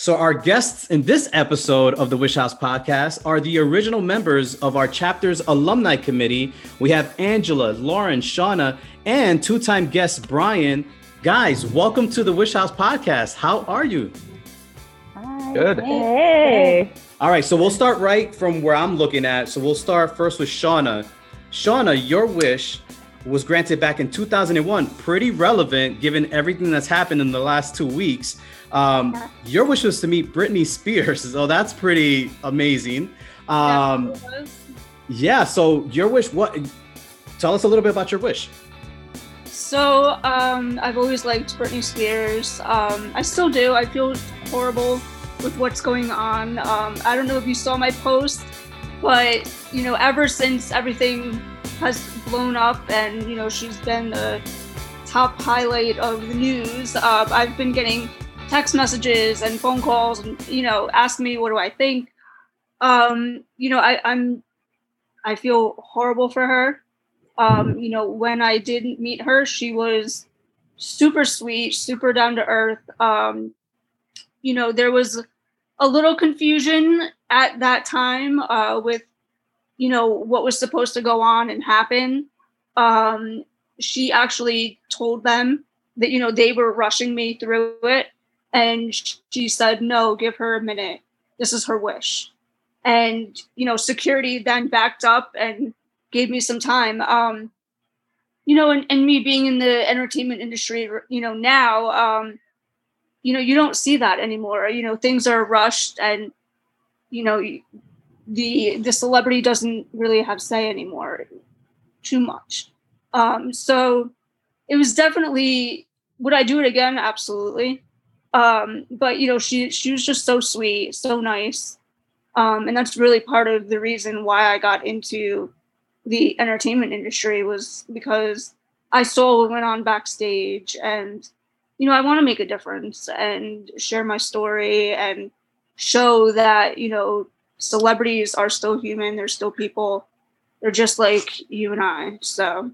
So, our guests in this episode of the Wish House podcast are the original members of our chapter's alumni committee. We have Angela, Lauren, Shawna, and two time guest Brian. Guys, welcome to the Wish House podcast. How are you? Hi. Good. Hey. All right, so we'll start right from where I'm looking at. So, we'll start first with Shawna. Shawna, your wish was granted back in 2001. Pretty relevant given everything that's happened in the last two weeks. Um, your wish was to meet Britney Spears. So that's pretty amazing. Um, yeah. So your wish, what? Tell us a little bit about your wish. So um, I've always liked Britney Spears. Um, I still do. I feel horrible with what's going on. Um, I don't know if you saw my post, but you know, ever since everything has blown up and you know she's been the top highlight of the news, uh, I've been getting text messages and phone calls and you know ask me what do i think? Um you know i i'm i feel horrible for her. Um you know when i didn't meet her she was super sweet super down to earth. Um you know there was a little confusion at that time uh with you know what was supposed to go on and happen um she actually told them that you know they were rushing me through it. And she said no give her a minute. This is her wish. And you know security then backed up and gave me some time. Um you know and, and me being in the entertainment industry you know now um you know you don't see that anymore. You know things are rushed and you know the the celebrity doesn't really have say anymore too much. Um so it was definitely would i do it again? Absolutely. Um, but you know, she she was just so sweet, so nice. Um, and that's really part of the reason why I got into the entertainment industry was because I saw what went on backstage and you know, I want to make a difference and share my story and show that, you know, celebrities are still human, they're still people. They're just like you and I. So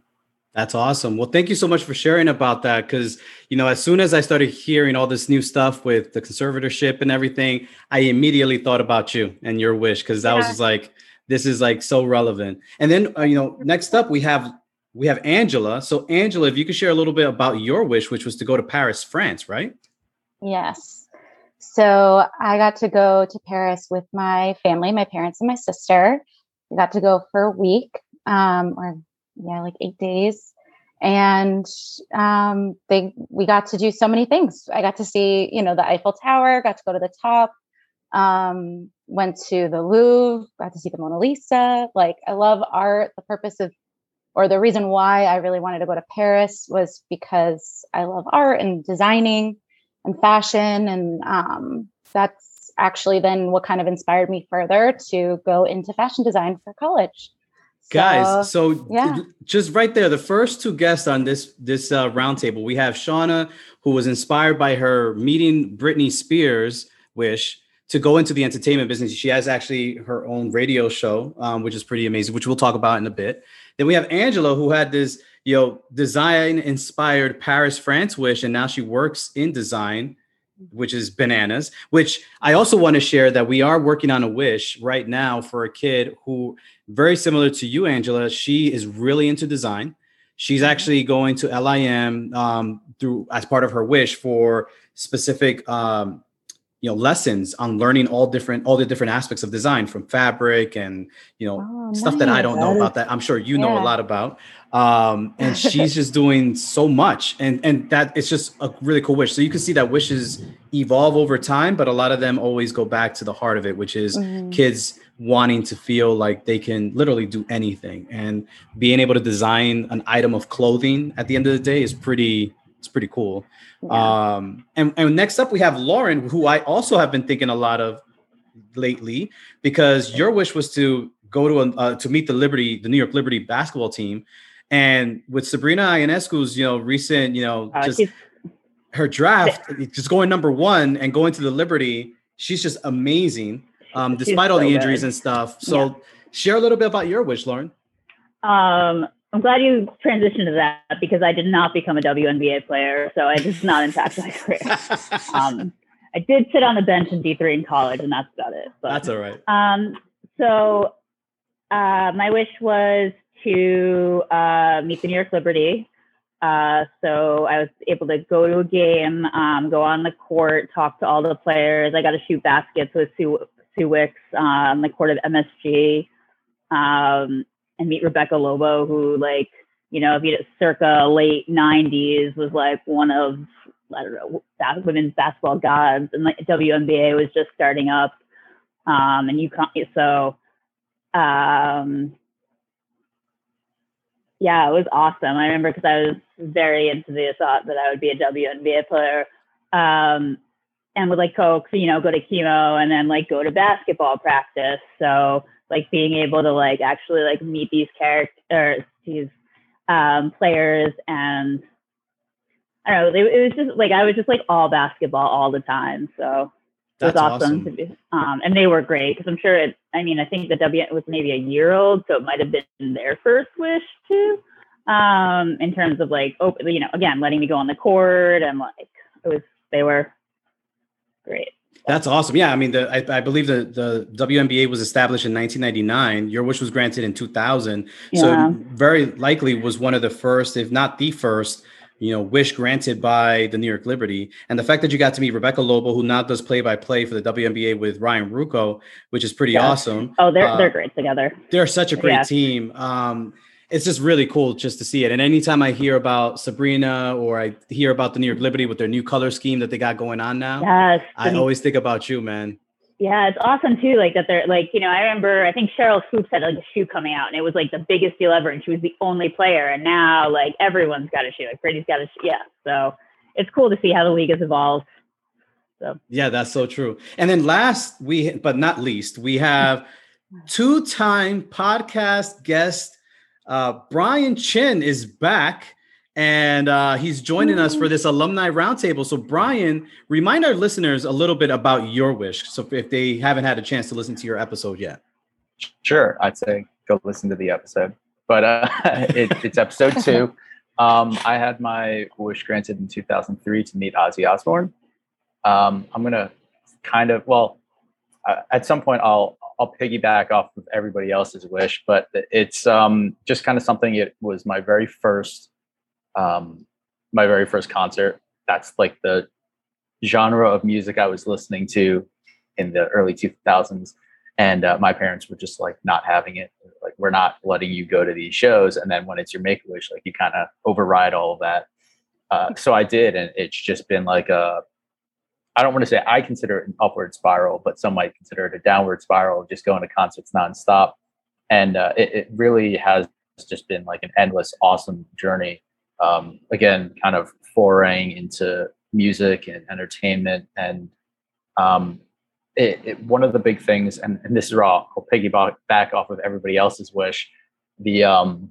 that's awesome. Well, thank you so much for sharing about that. Because, you know, as soon as I started hearing all this new stuff with the conservatorship and everything, I immediately thought about you and your wish because that yeah. was like, this is like so relevant. And then, uh, you know, next up we have we have Angela. So, Angela, if you could share a little bit about your wish, which was to go to Paris, France, right? Yes. So I got to go to Paris with my family, my parents and my sister. We got to go for a week, um, or yeah, like eight days. And um, they we got to do so many things. I got to see, you know, the Eiffel Tower, got to go to the top, um, went to the Louvre, got to see the Mona Lisa. Like I love art. The purpose of or the reason why I really wanted to go to Paris was because I love art and designing and fashion. And um, that's actually then what kind of inspired me further to go into fashion design for college guys so yeah. just right there the first two guests on this this uh, roundtable we have shawna who was inspired by her meeting britney spears wish to go into the entertainment business she has actually her own radio show um, which is pretty amazing which we'll talk about in a bit then we have angela who had this you know design inspired paris france wish and now she works in design which is bananas which i also want to share that we are working on a wish right now for a kid who very similar to you angela she is really into design she's mm-hmm. actually going to lim um, through as part of her wish for specific um, you know lessons on learning all different all the different aspects of design from fabric and you know oh, stuff nice. that i don't know about that i'm sure you yeah. know a lot about um, and she's just doing so much and and that it's just a really cool wish so you can see that wishes evolve over time but a lot of them always go back to the heart of it which is mm-hmm. kids wanting to feel like they can literally do anything and being able to design an item of clothing at the end of the day is pretty it's pretty cool yeah. Um, and, and next up, we have Lauren, who I also have been thinking a lot of lately, because your wish was to go to a, uh, to meet the Liberty, the New York Liberty basketball team, and with Sabrina Ionescu's, you know, recent, you know, uh, just her draft, just going number one and going to the Liberty, she's just amazing, um, despite all the injuries good. and stuff. So, yeah. share a little bit about your wish, Lauren. Um, I'm glad you transitioned to that because I did not become a WNBA player, so I did not impact my career. Um, I did sit on the bench in D3 in college, and that's about it. But, that's all right. Um, so uh, my wish was to uh, meet the New York Liberty. Uh, so I was able to go to a game, um, go on the court, talk to all the players. I got to shoot baskets with Sue, Sue Wicks on the court of MSG, um, and meet Rebecca Lobo, who like you know, if you circa late '90s was like one of I don't know women's basketball gods, and like WNBA was just starting up, um, and you can't so. Um, yeah, it was awesome. I remember because I was very into the thought that I would be a WNBA player. Um, and would like coach, you know, go to chemo and then like go to basketball practice. So like being able to like actually like meet these characters, these um, players, and I don't know, it, it, was just like I was just like all basketball all the time. So it was awesome, awesome. to be, um, and they were great because I'm sure it. I mean, I think the W was maybe a year old, so it might have been their first wish too. Um, in terms of like, open, you know, again, letting me go on the court and like it was, they were great. That's awesome. Yeah, I mean, the I, I, believe the the WNBA was established in 1999. Your wish was granted in 2000, yeah. so very likely was one of the first, if not the first, you know, wish granted by the New York Liberty. And the fact that you got to meet Rebecca Lobo, who now does play by play for the WNBA with Ryan Ruocco, which is pretty yeah. awesome. Oh, they're uh, they're great together. They're such a great yeah. team. Um, it's just really cool just to see it. And anytime I hear about Sabrina or I hear about the New York Liberty with their new color scheme that they got going on now, yes, I always think about you, man. Yeah, it's awesome too. Like that they're like, you know, I remember I think Sheryl Swoopes had like a shoe coming out and it was like the biggest deal ever and she was the only player. And now like everyone's got a shoe. Like Brady's got a shoe. Yeah. So it's cool to see how the league has evolved. So yeah, that's so true. And then last we but not least, we have two-time podcast guest uh, Brian Chin is back and uh, he's joining us for this alumni roundtable. So, Brian, remind our listeners a little bit about your wish. So, if they haven't had a chance to listen to your episode yet, sure, I'd say go listen to the episode. But uh, it, it's episode two. Um, I had my wish granted in 2003 to meet Ozzy Osbourne. Um, I'm gonna kind of well, uh, at some point I'll I'll piggyback off of everybody else's wish, but it's um, just kind of something. It was my very first, um, my very first concert. That's like the genre of music I was listening to in the early 2000s, and uh, my parents were just like not having it. Like we're not letting you go to these shows, and then when it's your make a wish, like you kind of override all of that. Uh, so I did, and it's just been like a I don't want to say I consider it an upward spiral, but some might consider it a downward spiral, just going to concerts nonstop. And uh, it, it, really has just been like an endless, awesome journey. Um, again, kind of foraying into music and entertainment. And um, it, it, one of the big things, and, and this is raw, I'll piggyback back off of everybody else's wish. The um,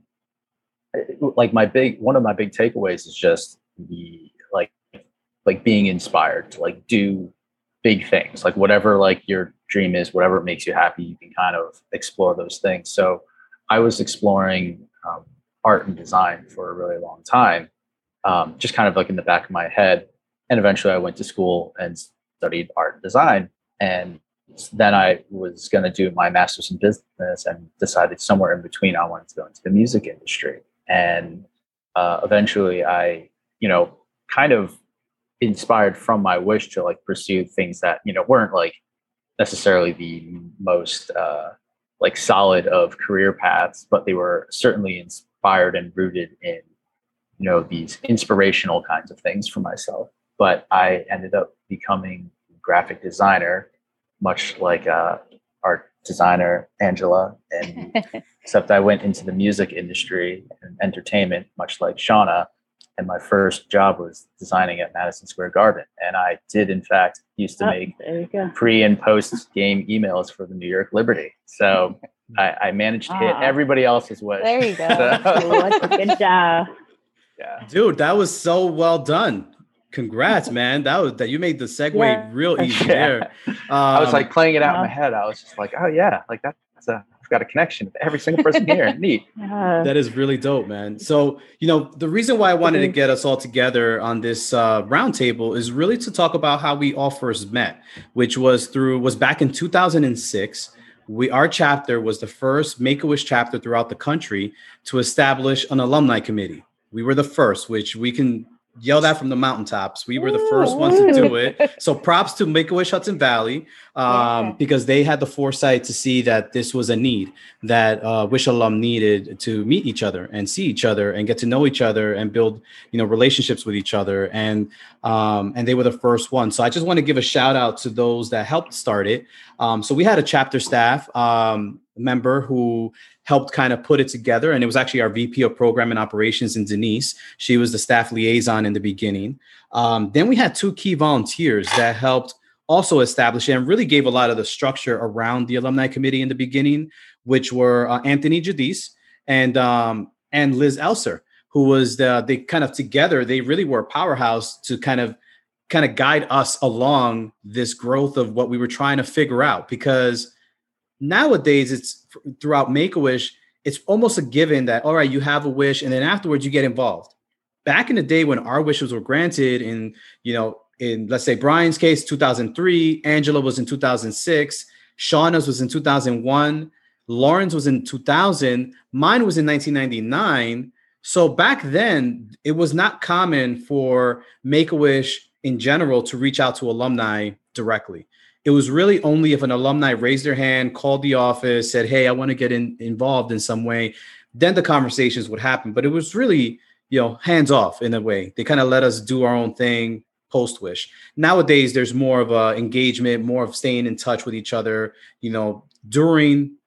like my big one of my big takeaways is just the like being inspired to like do big things like whatever like your dream is whatever makes you happy you can kind of explore those things. So i was exploring um, art and design for a really long time um, just kind of like in the back of my head and eventually i went to school and studied art and design and then i was going to do my master's in business and decided somewhere in between i wanted to go into the music industry. And uh, eventually i you know kind of inspired from my wish to like pursue things that you know weren't like necessarily the most uh, like solid of career paths, but they were certainly inspired and rooted in you know these inspirational kinds of things for myself. But I ended up becoming graphic designer, much like uh, art designer Angela, and except I went into the music industry and entertainment, much like Shawna and my first job was designing at Madison Square Garden. And I did, in fact, used to oh, make pre and post game emails for the New York Liberty. So I, I managed to hit ah. everybody else's wish. There you go. So. Good job. Yeah. Dude, that was so well done. Congrats, man. That was that you made the segue yeah. real easy there. Um, I was like playing it out in my head. I was just like, oh yeah, like that's a got a connection with every single person here. Neat. That is really dope, man. So, you know, the reason why I wanted to get us all together on this uh, roundtable is really to talk about how we all first met, which was through was back in 2006. We our chapter was the first Make a Wish chapter throughout the country to establish an alumni committee. We were the first, which we can yell that from the mountaintops. We were the first ones to do it. So props to Make a Wish Hudson Valley um, yeah. because they had the foresight to see that this was a need that uh, Wish alum needed to meet each other and see each other and get to know each other and build you know relationships with each other and um, and they were the first one. So I just want to give a shout out to those that helped start it. Um, so we had a chapter staff um, member who helped kind of put it together. And it was actually our VP of Program and Operations in Denise. She was the staff liaison in the beginning. Um, then we had two key volunteers that helped also establish and really gave a lot of the structure around the alumni committee in the beginning, which were uh, Anthony Jadis and um, and Liz Elser, who was the they kind of together. They really were a powerhouse to kind of kind of guide us along this growth of what we were trying to figure out because nowadays it's throughout make a wish it's almost a given that all right you have a wish and then afterwards you get involved. Back in the day when our wishes were granted in you know in let's say brian's case 2003 angela was in 2006 shawna's was in 2001 lauren's was in 2000 mine was in 1999 so back then it was not common for make a wish in general to reach out to alumni directly it was really only if an alumni raised their hand, called the office, said, "Hey, I want to get in, involved in some way," then the conversations would happen. But it was really, you know, hands off in a way. They kind of let us do our own thing post wish. Nowadays, there's more of a engagement, more of staying in touch with each other. You know, during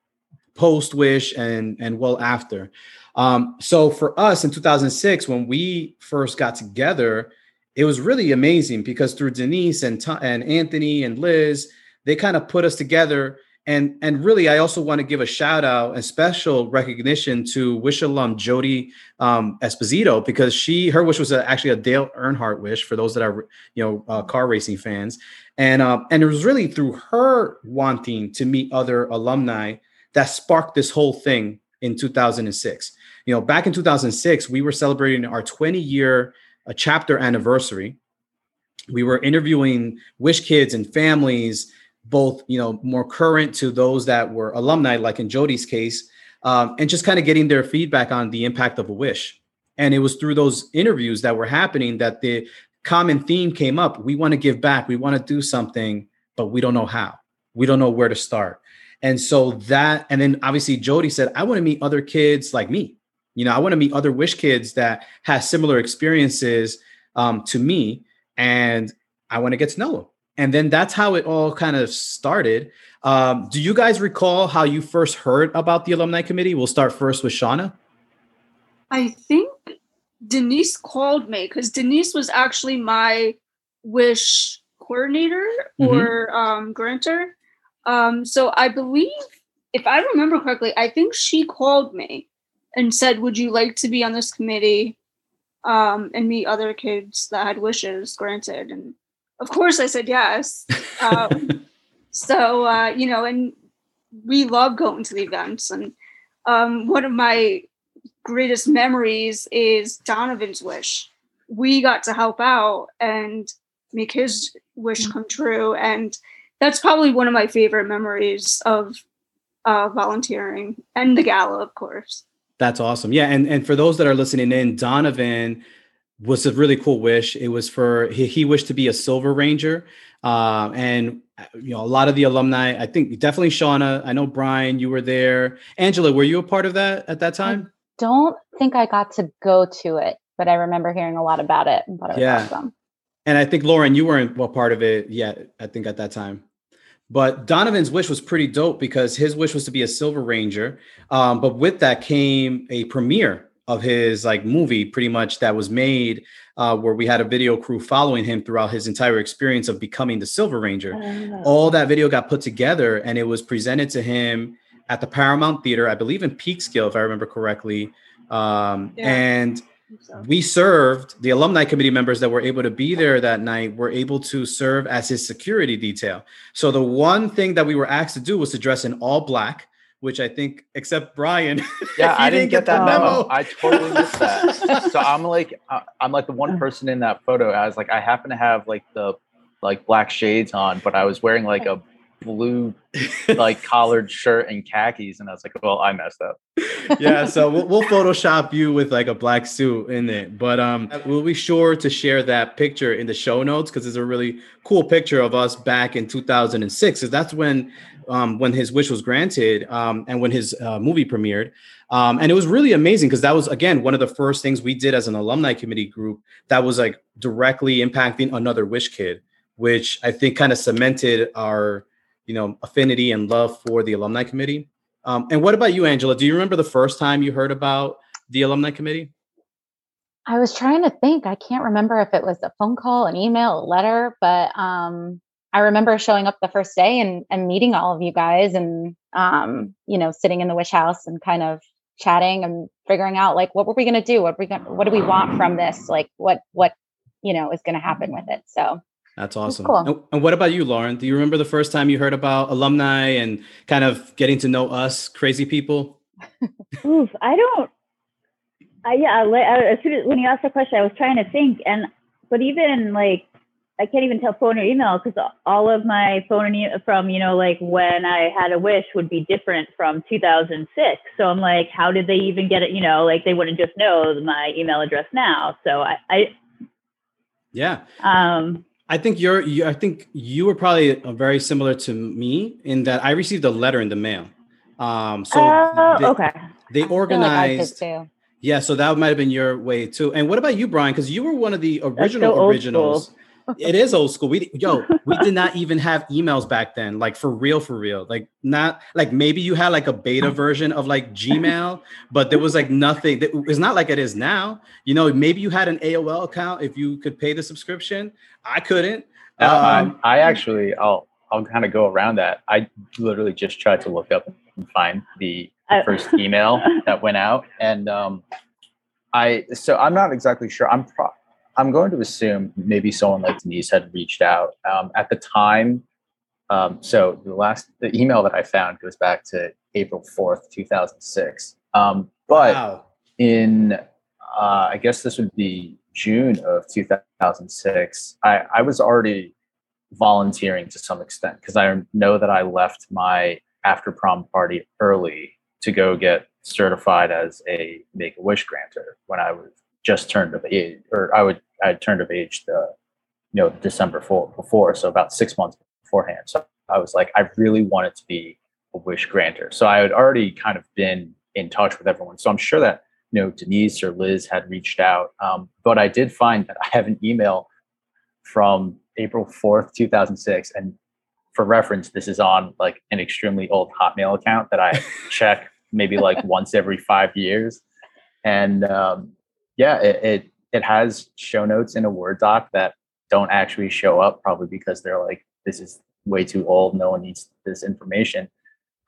post wish and and well after. Um, so for us in 2006, when we first got together, it was really amazing because through Denise and and Anthony and Liz, they kind of put us together. And and really, I also want to give a shout out and special recognition to Wish alum Jody um, Esposito because she her wish was a, actually a Dale Earnhardt wish for those that are you know uh, car racing fans, and uh, and it was really through her wanting to meet other alumni that sparked this whole thing in 2006. You know, back in 2006, we were celebrating our 20 year a chapter anniversary. We were interviewing Wish kids and families, both you know more current to those that were alumni, like in Jody's case, um, and just kind of getting their feedback on the impact of a wish. And it was through those interviews that were happening that the common theme came up. We want to give back. We want to do something, but we don't know how. We don't know where to start. And so that, and then obviously Jody said, I want to meet other kids like me. You know, I want to meet other Wish kids that have similar experiences um, to me, and I want to get to know them. And then that's how it all kind of started. Um, do you guys recall how you first heard about the alumni committee? We'll start first with Shawna. I think Denise called me because Denise was actually my wish coordinator mm-hmm. or um, grantor. Um, so I believe, if I remember correctly, I think she called me and said, "Would you like to be on this committee um, and meet other kids that had wishes granted?" And of course, I said yes. Um, so uh, you know, and we love going to the events. And um, one of my greatest memories is Donovan's wish. We got to help out and make his wish come true, and that's probably one of my favorite memories of uh, volunteering and the gala, of course. That's awesome. Yeah, and and for those that are listening in, Donovan was a really cool wish. It was for he, he wished to be a Silver Ranger, uh, and you know a lot of the alumni. I think definitely Shawna. I know Brian, you were there. Angela, were you a part of that at that time? I don't think I got to go to it, but I remember hearing a lot about it and thought it was yeah. awesome. And I think Lauren, you weren't a part of it yet. I think at that time. But Donovan's wish was pretty dope because his wish was to be a Silver Ranger. Um, but with that came a premiere of his like movie, pretty much that was made uh, where we had a video crew following him throughout his entire experience of becoming the Silver Ranger. Oh. All that video got put together and it was presented to him at the Paramount Theater, I believe in Peekskill, if I remember correctly. Um, yeah. And so. We served the alumni committee members that were able to be there that night were able to serve as his security detail. So the one thing that we were asked to do was to dress in all black which I think, except Brian. Yeah, I didn't, get, get that memo. memo. I totally missed that. so I'm like, uh, I'm like the one person in that photo. I was like, I happen to have like the like black shades on, but I was wearing like a blue like collared shirt and khakis and i was like well i messed up. Yeah so we'll, we'll, photoshop you with like a black suit in it but um we'll be sure to share that picture in the show notes because it's a really cool picture of us back in 2006 because that's when um when his wish was granted um and when his uh, movie premiered um, and it was really amazing because that was again one of the first things we did as an alumni committee group that was like directly impacting another wish kid which i think kind of cemented our you know affinity and love for the alumni committee. Um, and what about you, Angela? Do you remember the first time you heard about the alumni committee? I was trying to think. I can't remember if it was a phone call, an email, a letter, but um, I remember showing up the first day and, and meeting all of you guys and um, you know sitting in the wish house and kind of chatting and figuring out like what were we going to do what we going what do we want from this like what what you know is going to happen with it so that's awesome. That's cool. And what about you, Lauren? Do you remember the first time you heard about alumni and kind of getting to know us crazy people? Oof, I don't. I yeah. I, as soon as when you asked the question, I was trying to think, and but even like I can't even tell phone or email because all of my phone and e- from you know like when I had a wish would be different from 2006. So I'm like, how did they even get it? You know, like they wouldn't just know my email address now. So I, I yeah. Um, I think you're. You, I think you were probably very similar to me in that I received a letter in the mail. Um, so uh, they, okay, they organized. Like yeah, so that might have been your way too. And what about you, Brian? Because you were one of the original originals it is old school. We yo, we did not even have emails back then, like for real, for real. Like not like maybe you had like a beta version of like Gmail, but there was like nothing. It's not like it is now. You know, maybe you had an AOL account if you could pay the subscription. I couldn't. um, I, I actually, I'll I'll kind of go around that. I literally just tried to look up and find the, the first email that went out, and um, I so I'm not exactly sure. I'm pro- I'm going to assume maybe someone like Denise had reached out um, at the time. Um, so the last the email that I found goes back to April 4th, 2006. Um, but wow. in uh, I guess this would be June of 2006. I, I was already volunteering to some extent because I know that I left my after prom party early to go get certified as a Make a Wish granter when I was just turned of age, or I would I had turned of age the you know December for, before, so about six months beforehand. So I was like, I really wanted to be a wish granter. So I had already kind of been in touch with everyone. So I'm sure that you know Denise or Liz had reached out, um, but I did find that I have an email from April 4th, 2006, and for reference, this is on like an extremely old Hotmail account that I check maybe like once every five years. And um, yeah, it, it, it has show notes in a Word doc that don't actually show up, probably because they're like, this is way too old. No one needs this information.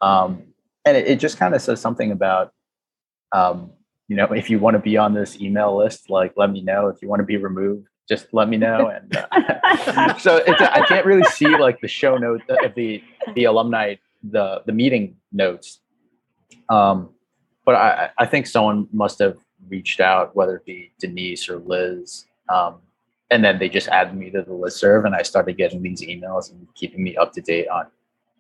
Um, and it, it just kind of says something about, um, you know, if you want to be on this email list, like let me know. If you want to be removed, just let me know. And uh, so it's, I can't really see like the show note of the the alumni the the meeting notes. Um, but I, I think someone must have reached out, whether it be Denise or Liz. Um, and then they just added me to the list serve and I started getting these emails and keeping me up to date on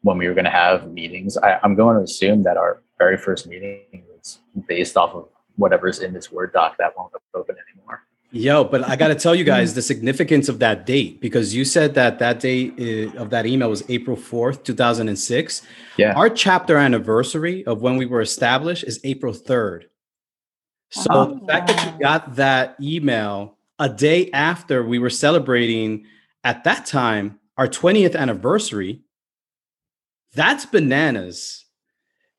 when we were going to have meetings. I, am going to assume that our very first meeting was based off of whatever's in this Word doc that won't open anymore. Yo, but I got to tell you guys the significance of that date because you said that that date eh, of that email was April 4th, 2006. Yeah. Our chapter anniversary of when we were established is April 3rd. So oh, the fact wow. that you got that email a day after we were celebrating at that time our 20th anniversary, that's bananas.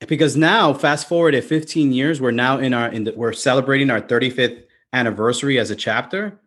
Because now, fast forward at 15 years, we're now in our in the, we're celebrating our 35th anniversary as a chapter.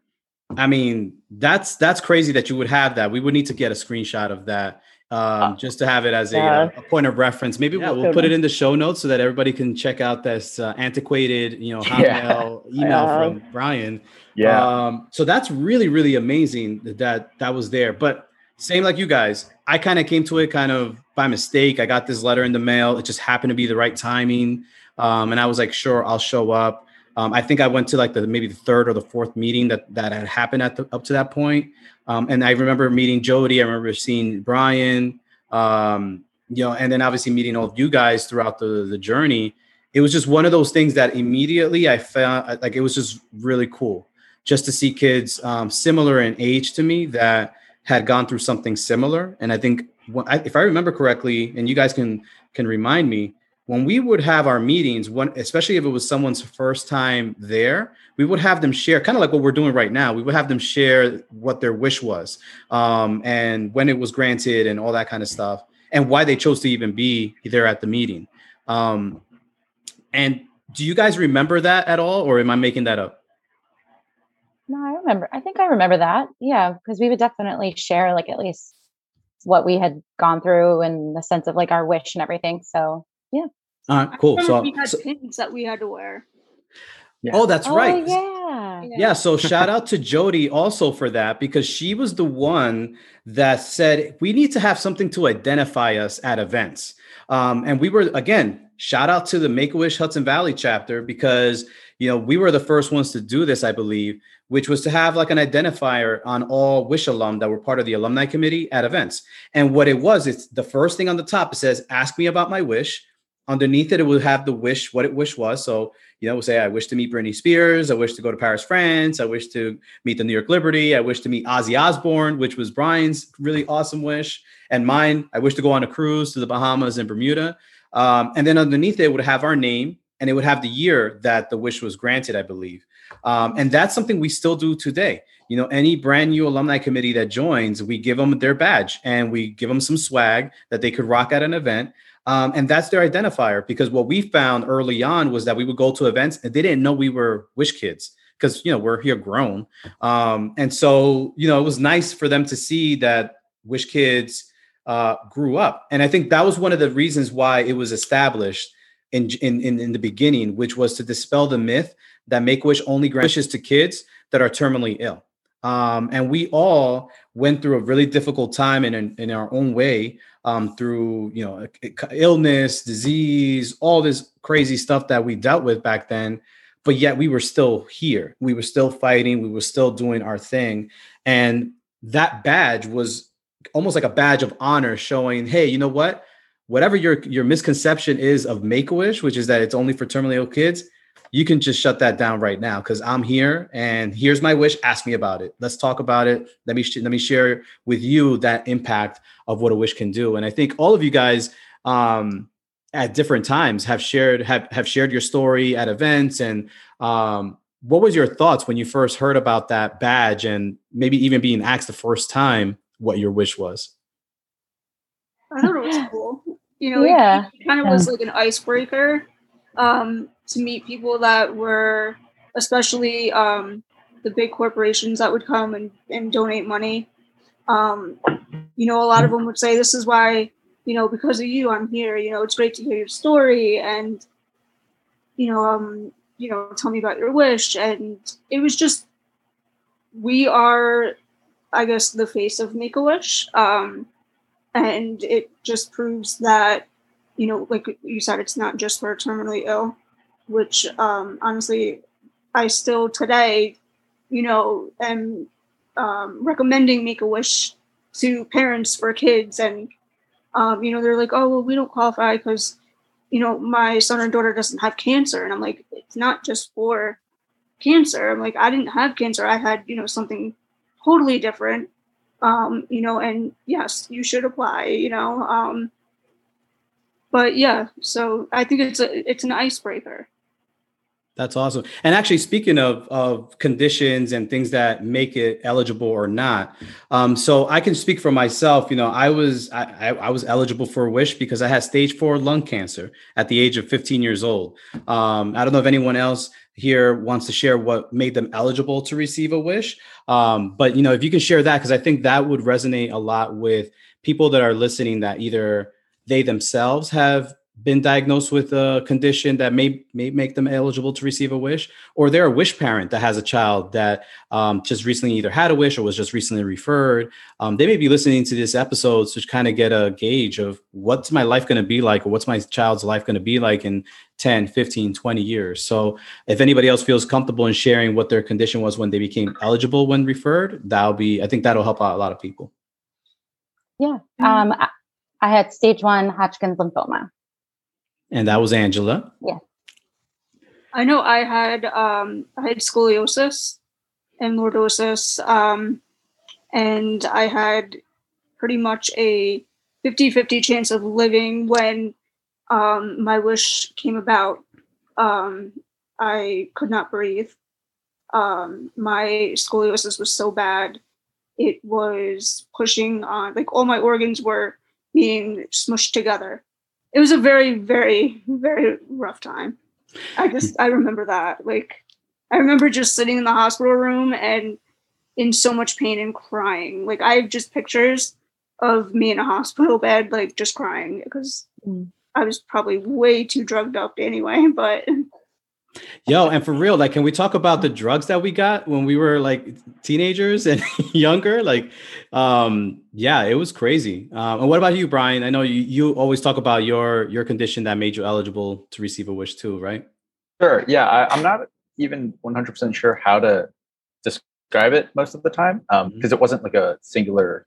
I mean, that's that's crazy that you would have that. We would need to get a screenshot of that um, uh, just to have it as a, uh, a point of reference. Maybe yeah, we'll, we'll put it in the show notes so that everybody can check out this uh, antiquated, you know, Hotmail yeah. email from Brian. Yeah. Um, so that's really, really amazing that that was there. But same like you guys. I kind of came to it kind of by mistake. I got this letter in the mail. It just happened to be the right timing. Um, and I was like, sure, I'll show up. Um, I think I went to like the maybe the third or the fourth meeting that that had happened at the, up to that point. Um, and I remember meeting Jody. I remember seeing Brian. Um, you know, and then obviously meeting all of you guys throughout the the journey. It was just one of those things that immediately I felt like it was just really cool just to see kids um, similar in age to me that had gone through something similar. And I think if I remember correctly, and you guys can can remind me, when we would have our meetings, when especially if it was someone's first time there, we would have them share, kind of like what we're doing right now. We would have them share what their wish was, um, and when it was granted, and all that kind of stuff, and why they chose to even be there at the meeting. Um, and do you guys remember that at all, or am I making that up? No, I remember. I think I remember that. Yeah, because we would definitely share like at least what we had gone through and the sense of like our wish and everything. So yeah. All right, cool. So we had so, pins that we had to wear. Yeah. Oh, that's oh, right. Yeah. Yeah. So shout out to Jody also for that because she was the one that said we need to have something to identify us at events. Um, and we were again, shout out to the Make a Wish Hudson Valley chapter because you know we were the first ones to do this, I believe which was to have like an identifier on all Wish alum that were part of the alumni committee at events. And what it was, it's the first thing on the top. It says, "Ask me about my wish." Underneath it, it would have the wish, what it wish was. So you know, we'll say, "I wish to meet Britney Spears. I wish to go to Paris, France. I wish to meet the New York Liberty. I wish to meet Ozzy Osbourne, which was Brian's really awesome wish, and mine. I wish to go on a cruise to the Bahamas and Bermuda." Um, and then underneath it would have our name, and it would have the year that the wish was granted, I believe. Um, and that's something we still do today. You know, any brand new alumni committee that joins, we give them their badge and we give them some swag that they could rock at an event. Um, and that's their identifier because what we found early on was that we would go to events and they didn't know we were wish kids because you know we're here grown um, and so you know it was nice for them to see that wish kids uh, grew up and i think that was one of the reasons why it was established in, in in the beginning which was to dispel the myth that Make Wish only grants wishes to kids that are terminally ill. Um, and we all went through a really difficult time in, in, in our own way um, through you know illness, disease, all this crazy stuff that we dealt with back then. But yet we were still here. We were still fighting. We were still doing our thing. And that badge was almost like a badge of honor, showing, hey, you know what? Whatever your your misconception is of Make a Wish, which is that it's only for terminally ill kids, you can just shut that down right now because I'm here and here's my wish. Ask me about it. Let's talk about it. Let me sh- let me share with you that impact of what a wish can do. And I think all of you guys um, at different times have shared have have shared your story at events. And um, what was your thoughts when you first heard about that badge and maybe even being asked the first time what your wish was? I thought it was cool. You know, yeah. it, it kind of yeah. was like an icebreaker um, to meet people that were, especially um, the big corporations that would come and, and donate money. Um, you know, a lot of them would say, This is why, you know, because of you, I'm here. You know, it's great to hear your story. And, you know, um, you know, tell me about your wish. And it was just, we are, I guess, the face of Make a Wish. Um, and it just proves that you know, like you said, it's not just for terminally ill, which um, honestly, I still today, you know, am um, recommending Make a Wish to parents for kids. And, um, you know, they're like, oh, well, we don't qualify because, you know, my son or daughter doesn't have cancer. And I'm like, it's not just for cancer. I'm like, I didn't have cancer. I had, you know, something totally different. Um, you know, and yes, you should apply, you know. Um, but yeah, so I think it's a it's an icebreaker. That's awesome. And actually, speaking of of conditions and things that make it eligible or not, um, so I can speak for myself. You know, I was I, I was eligible for a wish because I had stage four lung cancer at the age of 15 years old. Um, I don't know if anyone else here wants to share what made them eligible to receive a wish, um, but you know, if you can share that, because I think that would resonate a lot with people that are listening that either they themselves have been diagnosed with a condition that may may make them eligible to receive a wish, or they're a wish parent that has a child that um, just recently either had a wish or was just recently referred. Um, they may be listening to this episode to kind of get a gauge of what's my life going to be like, or what's my child's life going to be like in 10, 15, 20 years. So if anybody else feels comfortable in sharing what their condition was when they became eligible when referred, that'll be I think that'll help out a lot of people. Yeah. Um, I had stage one Hodgkin's lymphoma. And that was Angela. Yeah. I know I had um, I had scoliosis and lordosis, um, and I had pretty much a 50-50 chance of living when um, my wish came about. Um, I could not breathe. Um, my scoliosis was so bad, it was pushing on like all my organs were being smushed together. It was a very, very, very rough time. I just I remember that. Like I remember just sitting in the hospital room and in so much pain and crying. Like I have just pictures of me in a hospital bed, like just crying because mm. I was probably way too drugged up anyway. But Yo, and for real, like, can we talk about the drugs that we got when we were like teenagers and younger? Like, um, yeah, it was crazy. Um, and what about you, Brian? I know you, you always talk about your your condition that made you eligible to receive a wish too, right? Sure. Yeah, I, am not even 100% sure how to describe it most of the time because um, mm-hmm. it wasn't like a singular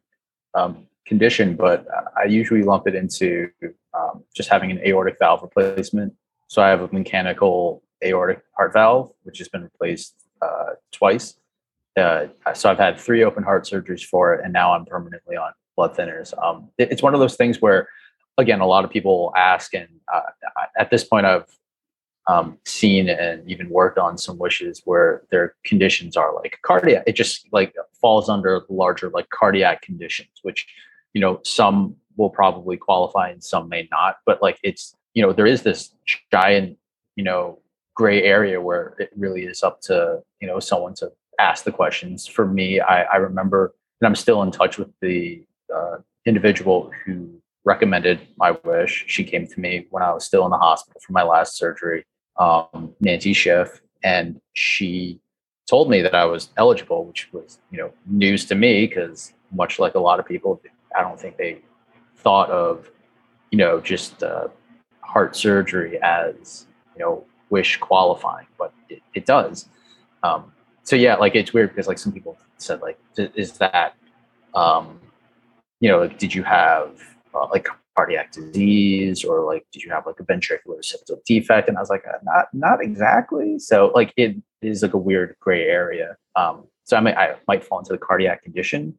um, condition, but I usually lump it into um, just having an aortic valve replacement. So I have a mechanical aortic heart valve, which has been replaced uh, twice. Uh, so I've had three open heart surgeries for it, and now I'm permanently on blood thinners. Um, it, it's one of those things where, again, a lot of people ask, and uh, at this point, I've um, seen and even worked on some wishes where their conditions are like cardiac. It just like falls under larger like cardiac conditions, which you know some will probably qualify and some may not. But like it's you know there is this giant you know gray area where it really is up to you know someone to ask the questions. For me, I, I remember, and I'm still in touch with the uh, individual who recommended my wish. She came to me when I was still in the hospital for my last surgery, um, Nancy Schiff, and she told me that I was eligible, which was you know news to me because much like a lot of people, I don't think they thought of you know just uh, heart surgery as you know wish qualifying, but it, it does. Um, so yeah, like it's weird because like some people said like, is that, um, you know, like, did you have uh, like cardiac disease or like did you have like a ventricular septal defect? And I was like, uh, not not exactly. So like it is like a weird gray area. Um, so I might I might fall into the cardiac condition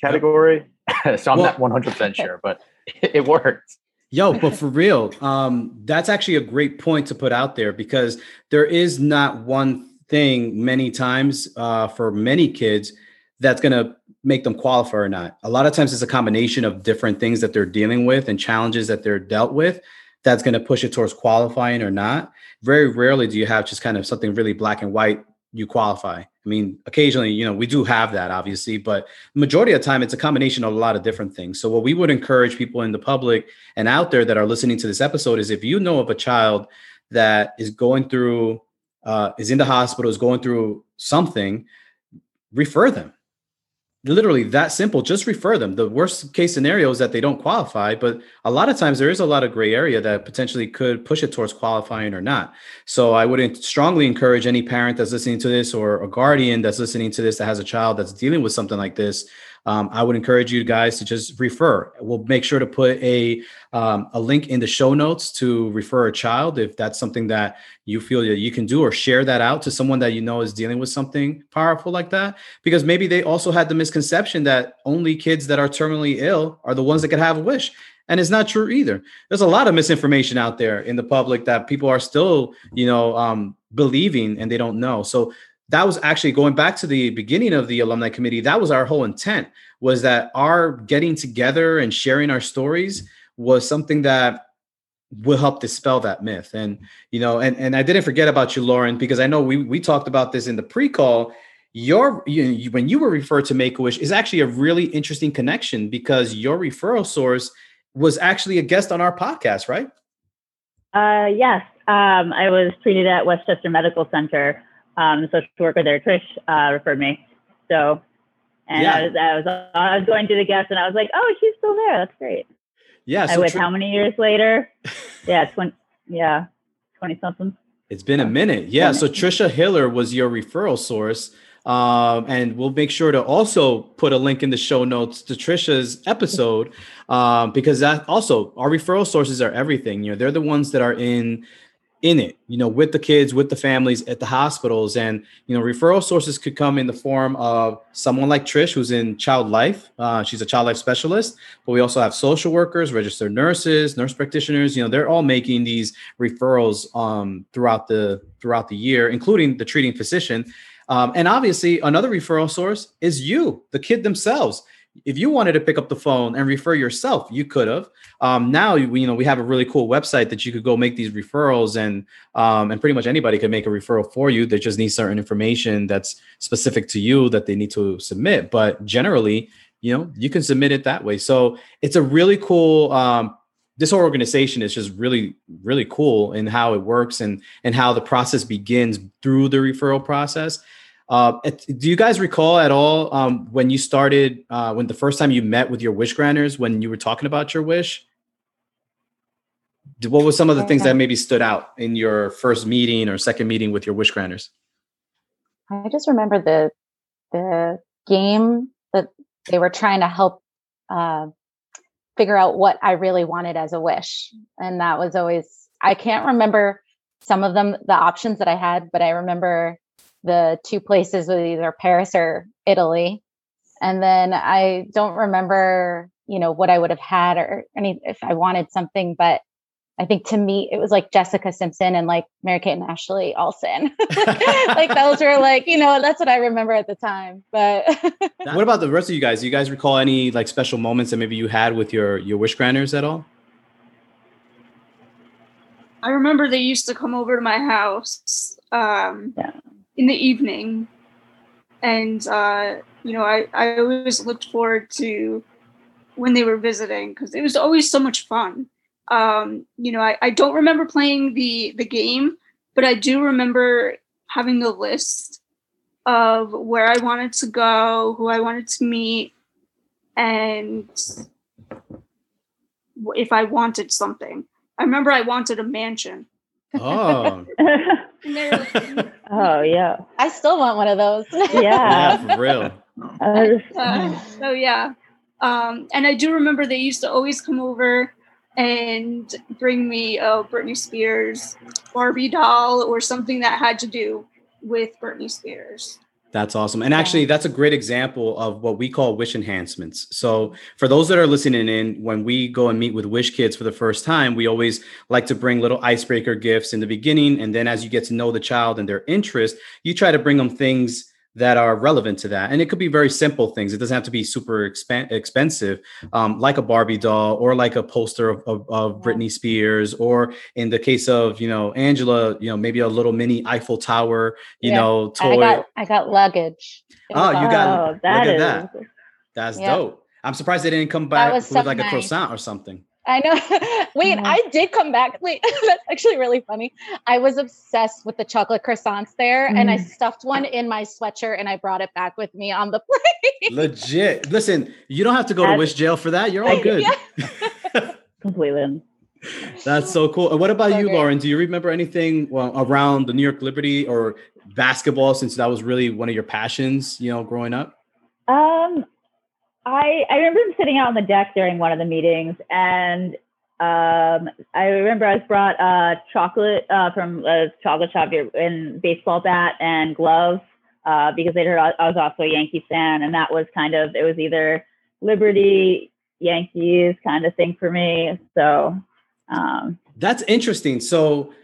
category. so I'm well, not 100 percent sure, but it, it worked. Yo, but for real, um, that's actually a great point to put out there because there is not one thing many times uh, for many kids that's going to make them qualify or not. A lot of times it's a combination of different things that they're dealing with and challenges that they're dealt with that's going to push it towards qualifying or not. Very rarely do you have just kind of something really black and white you qualify. I mean, occasionally, you know, we do have that obviously, but majority of the time it's a combination of a lot of different things. So what we would encourage people in the public and out there that are listening to this episode is if you know of a child that is going through uh, is in the hospital, is going through something, refer them literally that simple. Just refer them. The worst case scenario is that they don't qualify but a lot of times there is a lot of gray area that potentially could push it towards qualifying or not. So i would strongly encourage any parent that's listening to this or a guardian that's listening to this that has a child that's dealing with something like this um, I would encourage you guys to just refer. We'll make sure to put a um, a link in the show notes to refer a child if that's something that you feel that you can do, or share that out to someone that you know is dealing with something powerful like that. Because maybe they also had the misconception that only kids that are terminally ill are the ones that can have a wish. And it's not true either. There's a lot of misinformation out there in the public that people are still, you know, um, believing and they don't know. So that was actually going back to the beginning of the alumni committee that was our whole intent was that our getting together and sharing our stories was something that will help dispel that myth. And you know and, and i didn't forget about you lauren because i know we we talked about this in the pre-call. Your you, when you were referred to make a wish is actually a really interesting connection because your referral source was actually a guest on our podcast right? Uh, yes, um, I was treated at Westchester Medical Center. Um, the social worker there, Trish, uh, referred me. So, and yeah. I was, I was, I was going to the guest, and I was like, "Oh, she's still there. That's great." Yeah. So I went how many years later? yeah, twenty. Yeah, twenty something. It's been a minute. Yeah. So Trisha Hiller was your referral source. Um, and we'll make sure to also put a link in the show notes to Trisha's episode um, because that also our referral sources are everything. You know, they're the ones that are in in it, you know, with the kids, with the families at the hospitals. And, you know, referral sources could come in the form of someone like Trish, who's in child life. Uh, she's a child life specialist, but we also have social workers, registered nurses, nurse practitioners, you know, they're all making these referrals um, throughout the throughout the year, including the treating physician. Um, and obviously, another referral source is you, the kid themselves. If you wanted to pick up the phone and refer yourself, you could have. Um, now, you know, we have a really cool website that you could go make these referrals, and um, and pretty much anybody could make a referral for you. They just need certain information that's specific to you that they need to submit. But generally, you know, you can submit it that way. So it's a really cool um, this whole organization is just really really cool in how it works and and how the process begins through the referral process uh, do you guys recall at all um, when you started, uh, when the first time you met with your wish granters, when you were talking about your wish? What were some of the things that maybe stood out in your first meeting or second meeting with your wish granters? I just remember the the game that they were trying to help uh, figure out what I really wanted as a wish, and that was always I can't remember some of them the options that I had, but I remember the two places with either Paris or Italy. And then I don't remember, you know, what I would have had or any if I wanted something, but I think to me it was like Jessica Simpson and like Mary Kate and Ashley Olsen. like those were like, you know, that's what I remember at the time. But what about the rest of you guys? Do you guys recall any like special moments that maybe you had with your your wish granters at all? I remember they used to come over to my house. Um, yeah in the evening. And, uh, you know, I, I always looked forward to when they were visiting because it was always so much fun. Um, you know, I, I don't remember playing the, the game, but I do remember having the list of where I wanted to go, who I wanted to meet, and if I wanted something. I remember I wanted a mansion. Oh. oh yeah. I still want one of those. yeah. yeah, for real. Uh, so yeah. Um, and I do remember they used to always come over and bring me a Britney Spears Barbie doll or something that had to do with Britney Spears. That's awesome. And actually, that's a great example of what we call wish enhancements. So, for those that are listening in, when we go and meet with Wish Kids for the first time, we always like to bring little icebreaker gifts in the beginning. And then, as you get to know the child and their interest, you try to bring them things that are relevant to that. And it could be very simple things. It doesn't have to be super exp- expensive, um, like a Barbie doll or like a poster of, of, of, Britney Spears, or in the case of, you know, Angela, you know, maybe a little mini Eiffel Tower, you yeah. know, toy. I got, I got luggage. Oh, you got, oh, that look is, at that. That's dope. I'm surprised they didn't come back with like nice. a croissant or something. I know. Wait. I did come back. Wait, that's actually really funny. I was obsessed with the chocolate croissants there, mm. and I mm. stuffed one in my sweatshirt and I brought it back with me on the plane. Legit. Listen, you don't have to go that's, to wish jail for that. You're all good. Yeah. Completely. That's so cool. And what about so you, great. Lauren? Do you remember anything well, around the New York Liberty or basketball, since that was really one of your passions, you know, growing up? Um, I I remember sitting out on the deck during one of the meetings, and um, I remember I was brought uh, chocolate uh, from a chocolate shop here in baseball bat and gloves uh, because they heard I was also a Yankees fan, and that was kind of it was either Liberty, Yankees kind of thing for me. So um, that's interesting. So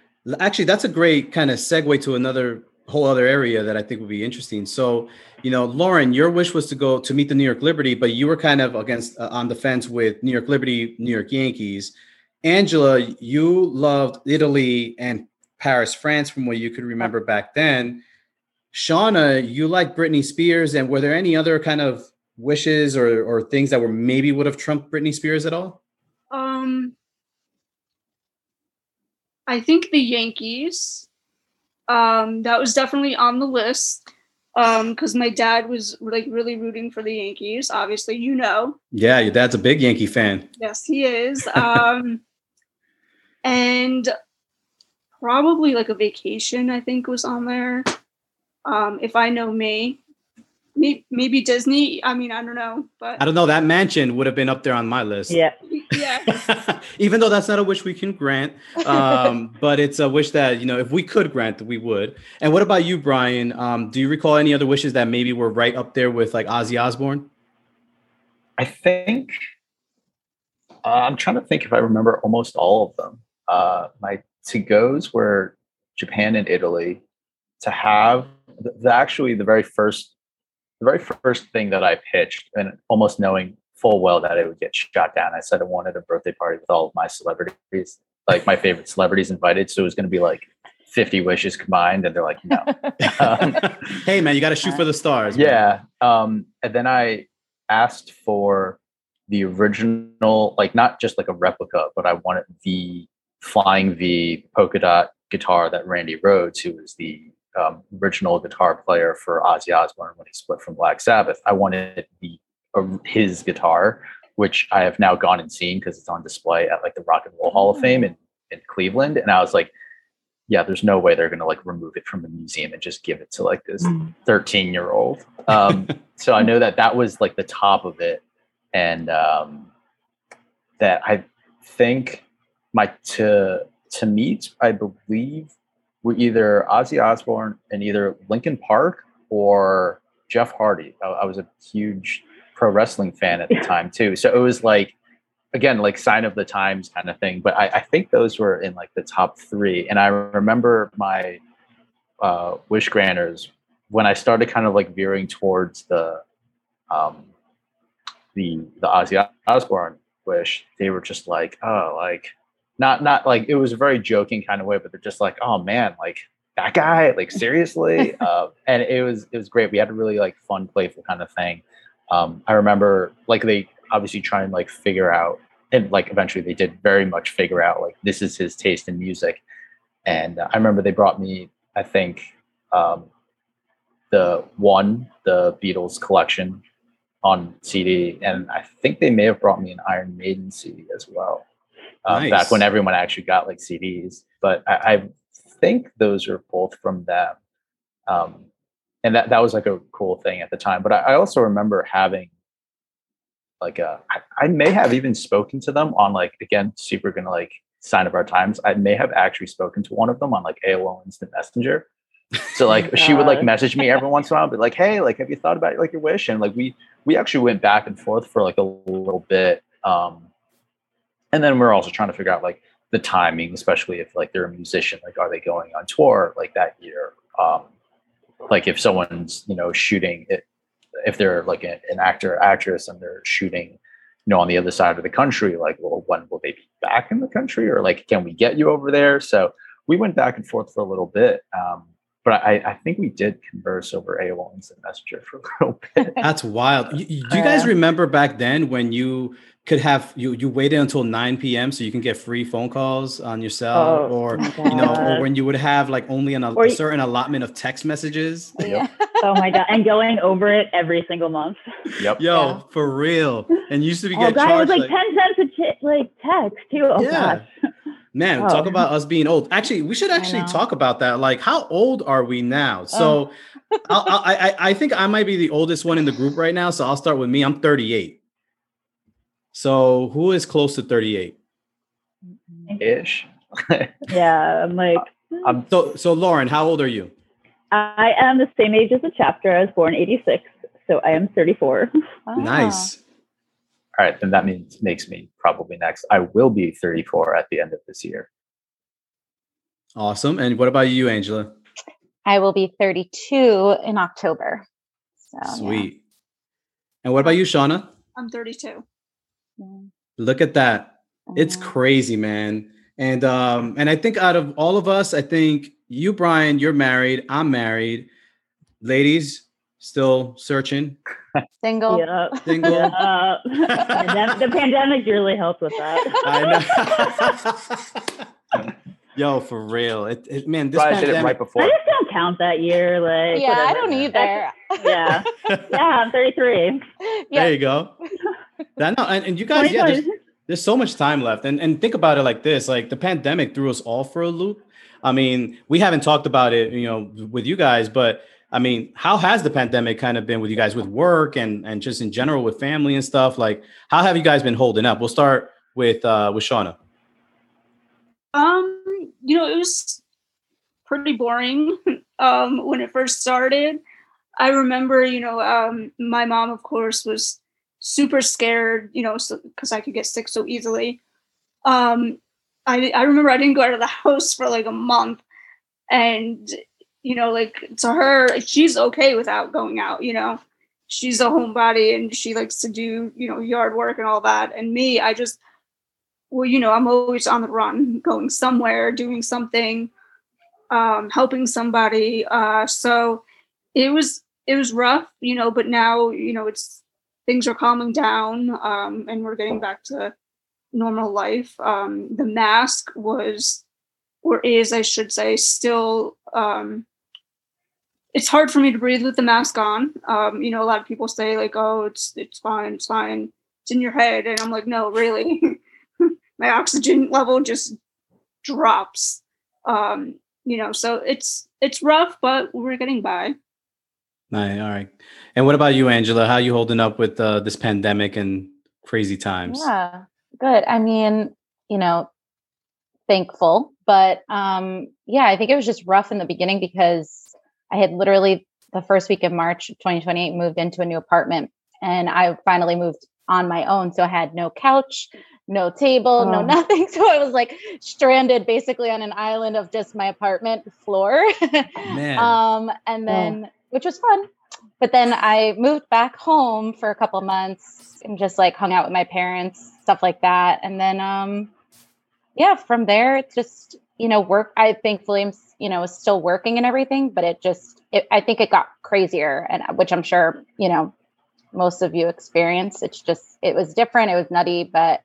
actually, that's a great kind of segue to another whole other area that I think would be interesting. So, you know, Lauren, your wish was to go to meet the New York Liberty, but you were kind of against uh, on the fence with New York Liberty, New York Yankees. Angela, you loved Italy and Paris, France, from what you could remember back then. Shawna, you like Britney Spears, and were there any other kind of wishes or or things that were maybe would have trumped Britney Spears at all? Um, I think the Yankees. Um, that was definitely on the list. Um, because my dad was like really rooting for the Yankees. Obviously, you know. Yeah, your dad's a big Yankee fan. Yes, he is. Um, and probably like a vacation. I think was on there. Um, if I know me, maybe Disney. I mean, I don't know, but I don't know. That mansion would have been up there on my list. Yeah, yeah. Even though that's not a wish we can grant, um, but it's a wish that you know, if we could grant, we would. And what about you, Brian? Um, do you recall any other wishes that maybe were right up there with like Ozzy Osbourne? I think uh, I'm trying to think if I remember almost all of them. Uh, my to goes were Japan and Italy. To have the, the actually the very first the very first thing that I pitched, and almost knowing full well that it would get shot down, I said I wanted a birthday party with all of my celebrities, like my favorite celebrities invited. So it was going to be like 50 wishes combined, and they're like, no. um, hey, man, you got to shoot for the stars. Man. Yeah. Um, and then I asked for the original, like not just like a replica, but I wanted the Flying V polka dot guitar that Randy Rhoads, who was the um, original guitar player for Ozzy Osbourne when he split from Black Sabbath. I wanted the uh, his guitar, which I have now gone and seen because it's on display at like the Rock and Roll Hall of Fame in, in Cleveland. And I was like, yeah, there's no way they're gonna like remove it from the museum and just give it to like this mm. 13 year old. Um, so I know that that was like the top of it, and um, that I think my to to meet, I believe were either Ozzy Osbourne and either Linkin Park or Jeff Hardy. I, I, was a huge pro wrestling fan at the time too. So it was like, again, like sign of the times kind of thing. But I, I think those were in like the top three. And I remember my uh, wish granters when I started kind of like veering towards the um, the the Ozzy Osbourne wish. They were just like, oh, like not not like it was a very joking kind of way, but they're just like, oh man, like that guy, like seriously. uh, and it was it was great. We had a really like fun, playful kind of thing. Um, I remember like they obviously try and like figure out, and like eventually they did very much figure out like this is his taste in music. And uh, I remember they brought me, I think, um, the one the Beatles collection on CD, and I think they may have brought me an Iron Maiden CD as well um, nice. back when everyone actually got like CDs. But I, I think those are both from them. Um, and that, that was like a cool thing at the time. But I, I also remember having like a, I, I may have even spoken to them on like, again, super gonna like sign of our times. I may have actually spoken to one of them on like AOL Instant Messenger. So like she would like message me every once in a while, be like, "Hey, like, have you thought about like your wish?" And like we we actually went back and forth for like a little bit. Um, and then we're also trying to figure out like the timing, especially if like they're a musician, like are they going on tour like that year? Um, like if someone's you know shooting it, if they're like a, an actor actress and they're shooting you know on the other side of the country, like well when will they be back in the country or like can we get you over there? So we went back and forth for a little bit. Um, but I, I, think we did converse over AOL Instant Messenger for a little bit. That's wild. You, do you guys remember back then when you could have you you waited until 9 p.m. so you can get free phone calls on your cell, oh, or you know, or when you would have like only an, a, certain allotment of text messages. Yeah. oh my god, and going over it every single month. Yep. Yo, yeah. for real. And used to be oh, get god, charged it was like, like 10 cents a ch- like text too. Oh yeah. gosh. Man, oh. talk about us being old. Actually, we should actually talk about that. Like, how old are we now? So, oh. I, I I think I might be the oldest one in the group right now. So I'll start with me. I'm 38. So who is close to 38? Ish. yeah, I'm like. I'm, so, so Lauren, how old are you? I am the same age as the chapter. I was born 86, so I am 34. Ah. Nice. All right, then that means makes me probably next. I will be 34 at the end of this year. Awesome. And what about you, Angela? I will be 32 in October. So, Sweet. Yeah. And what about you, Shawna? I'm 32. Look at that. It's crazy, man. And um, and I think out of all of us, I think you, Brian, you're married. I'm married. Ladies, still searching. Single. Yeah. Single. Yeah. the pandemic really helped with that. I know. Yo, for real. It, it man, this Probably pandemic, did it right before. I just don't count that year. Like, yeah, whatever. I don't either. yeah, yeah, I'm 33. Yeah. There you go. That, no, and, and you guys, yeah, there's, there's so much time left. And and think about it like this: like the pandemic threw us all for a loop. I mean, we haven't talked about it, you know, with you guys, but I mean, how has the pandemic kind of been with you guys with work and and just in general with family and stuff? Like, how have you guys been holding up? We'll start with uh with Shawna. Um, you know, it was pretty boring um, when it first started. I remember, you know, um, my mom, of course, was super scared, you know, because so, I could get sick so easily. Um, I, I remember I didn't go out of the house for like a month. And, you know, like to her, she's okay without going out, you know. She's a homebody and she likes to do, you know, yard work and all that. And me, I just, well, you know, I'm always on the run, going somewhere, doing something, um, helping somebody. Uh, so it was it was rough, you know, but now, you know, it's things are calming down, um, and we're getting back to normal life. Um, the mask was or is, I should say, still um it's hard for me to breathe with the mask on. Um, you know, a lot of people say like, "Oh, it's it's fine, it's fine, it's in your head," and I'm like, "No, really." my oxygen level just drops. Um, you know, so it's it's rough, but we're getting by. All right, all right. And what about you, Angela? How are you holding up with uh, this pandemic and crazy times? Yeah, good. I mean, you know, thankful, but um, yeah, I think it was just rough in the beginning because I had literally the first week of March 2028 moved into a new apartment, and I finally moved on my own, so I had no couch, no table, oh. no nothing. So I was like stranded basically on an island of just my apartment floor. um, and oh. then, oh. which was fun. But then I moved back home for a couple months and just like hung out with my parents, stuff like that. And then, um, yeah, from there, it's just, you know, work. I thankfully am, you know, still working and everything, but it just, it, I think it got crazier and which I'm sure, you know, most of you experience. It's just, it was different. It was nutty, but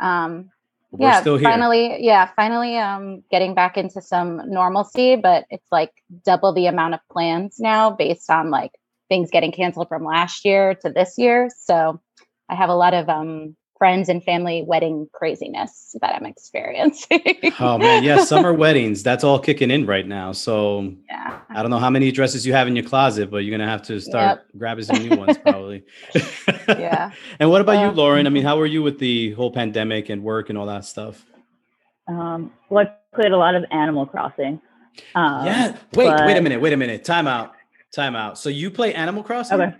um, We're yeah, finally, yeah, finally, um, getting back into some normalcy, but it's like double the amount of plans now based on like things getting canceled from last year to this year. So I have a lot of um friends and family wedding craziness that I'm experiencing. oh man, yeah, summer weddings, that's all kicking in right now. So yeah. I don't know how many dresses you have in your closet, but you're gonna have to start yep. grabbing some new ones probably. yeah. and what about you, Lauren? I mean, how were you with the whole pandemic and work and all that stuff? Um, well, I played a lot of Animal Crossing. Um, yeah. Wait, but... wait a minute. Wait a minute. Time out. Time out. So you play Animal Crossing? Okay.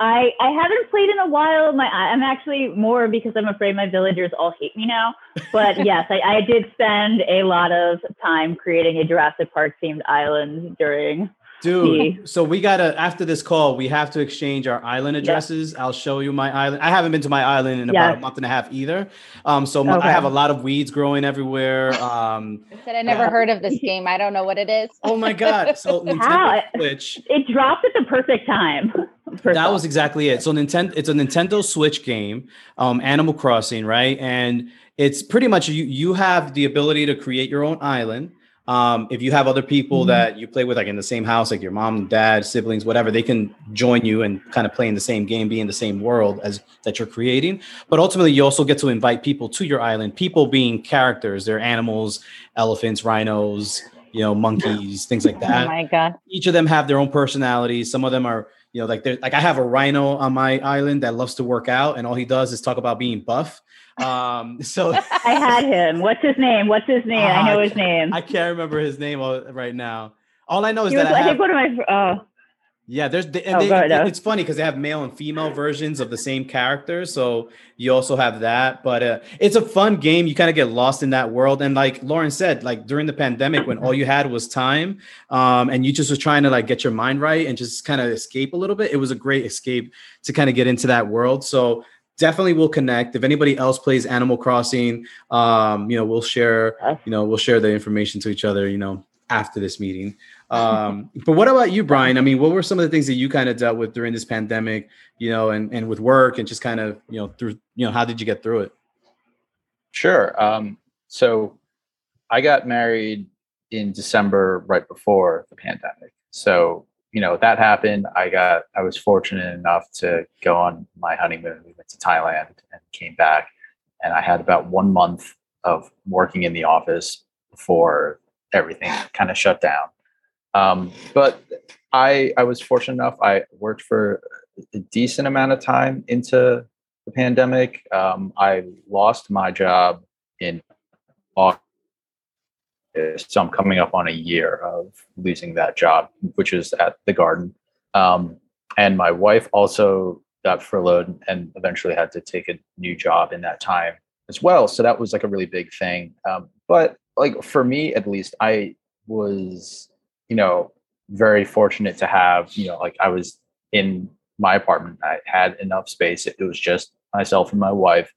I I haven't played in a while. My I'm actually more because I'm afraid my villagers all hate me now. But yes, I, I did spend a lot of time creating a Jurassic Park themed island during Dude, so we gotta after this call, we have to exchange our island addresses. I'll show you my island. I haven't been to my island in about a month and a half either. Um, so my, okay. I have a lot of weeds growing everywhere. Um, I said I never uh, heard of this game. I don't know what it is. Oh my god! So Nintendo Switch. It dropped at the perfect time. that was exactly it. So Nintendo, it's a Nintendo Switch game, um, Animal Crossing, right? And it's pretty much you. You have the ability to create your own island. Um, if you have other people mm-hmm. that you play with, like in the same house, like your mom, dad, siblings, whatever, they can join you and kind of play in the same game, be in the same world as that you're creating. But ultimately, you also get to invite people to your island. People being characters, they're animals, elephants, rhinos, you know, monkeys, things like that. Oh my god! Each of them have their own personalities. Some of them are, you know, like they're like I have a rhino on my island that loves to work out, and all he does is talk about being buff. Um, so I had him. What's his name? What's his name? Uh, I know his name. I can't remember his name right now. All I know is he that was, I, have, I think one of my. Oh. Yeah, there's and oh, they, it, it's funny because they have male and female versions of the same character, so you also have that. But uh, it's a fun game. You kind of get lost in that world, and like Lauren said, like during the pandemic when all you had was time, um, and you just was trying to like get your mind right and just kind of escape a little bit. It was a great escape to kind of get into that world. So definitely we'll connect. If anybody else plays Animal Crossing, um, you know, we'll share, you know, we'll share the information to each other, you know, after this meeting. Um, but what about you, Brian? I mean, what were some of the things that you kind of dealt with during this pandemic, you know, and, and with work and just kind of, you know, through, you know, how did you get through it? Sure. Um, so I got married in December right before the pandemic. So, you know, that happened. I got I was fortunate enough to go on my honeymoon. We went to Thailand and came back and I had about 1 month of working in the office before everything kind of shut down. Um, but I I was fortunate enough. I worked for a decent amount of time into the pandemic. Um, I lost my job in August, so I'm coming up on a year of losing that job, which is at the Garden. Um, and my wife also got furloughed and eventually had to take a new job in that time as well. So that was like a really big thing. Um, but like for me, at least, I was, you know, very fortunate to have, you know, like I was in my apartment. I had enough space. It, was just myself and my wife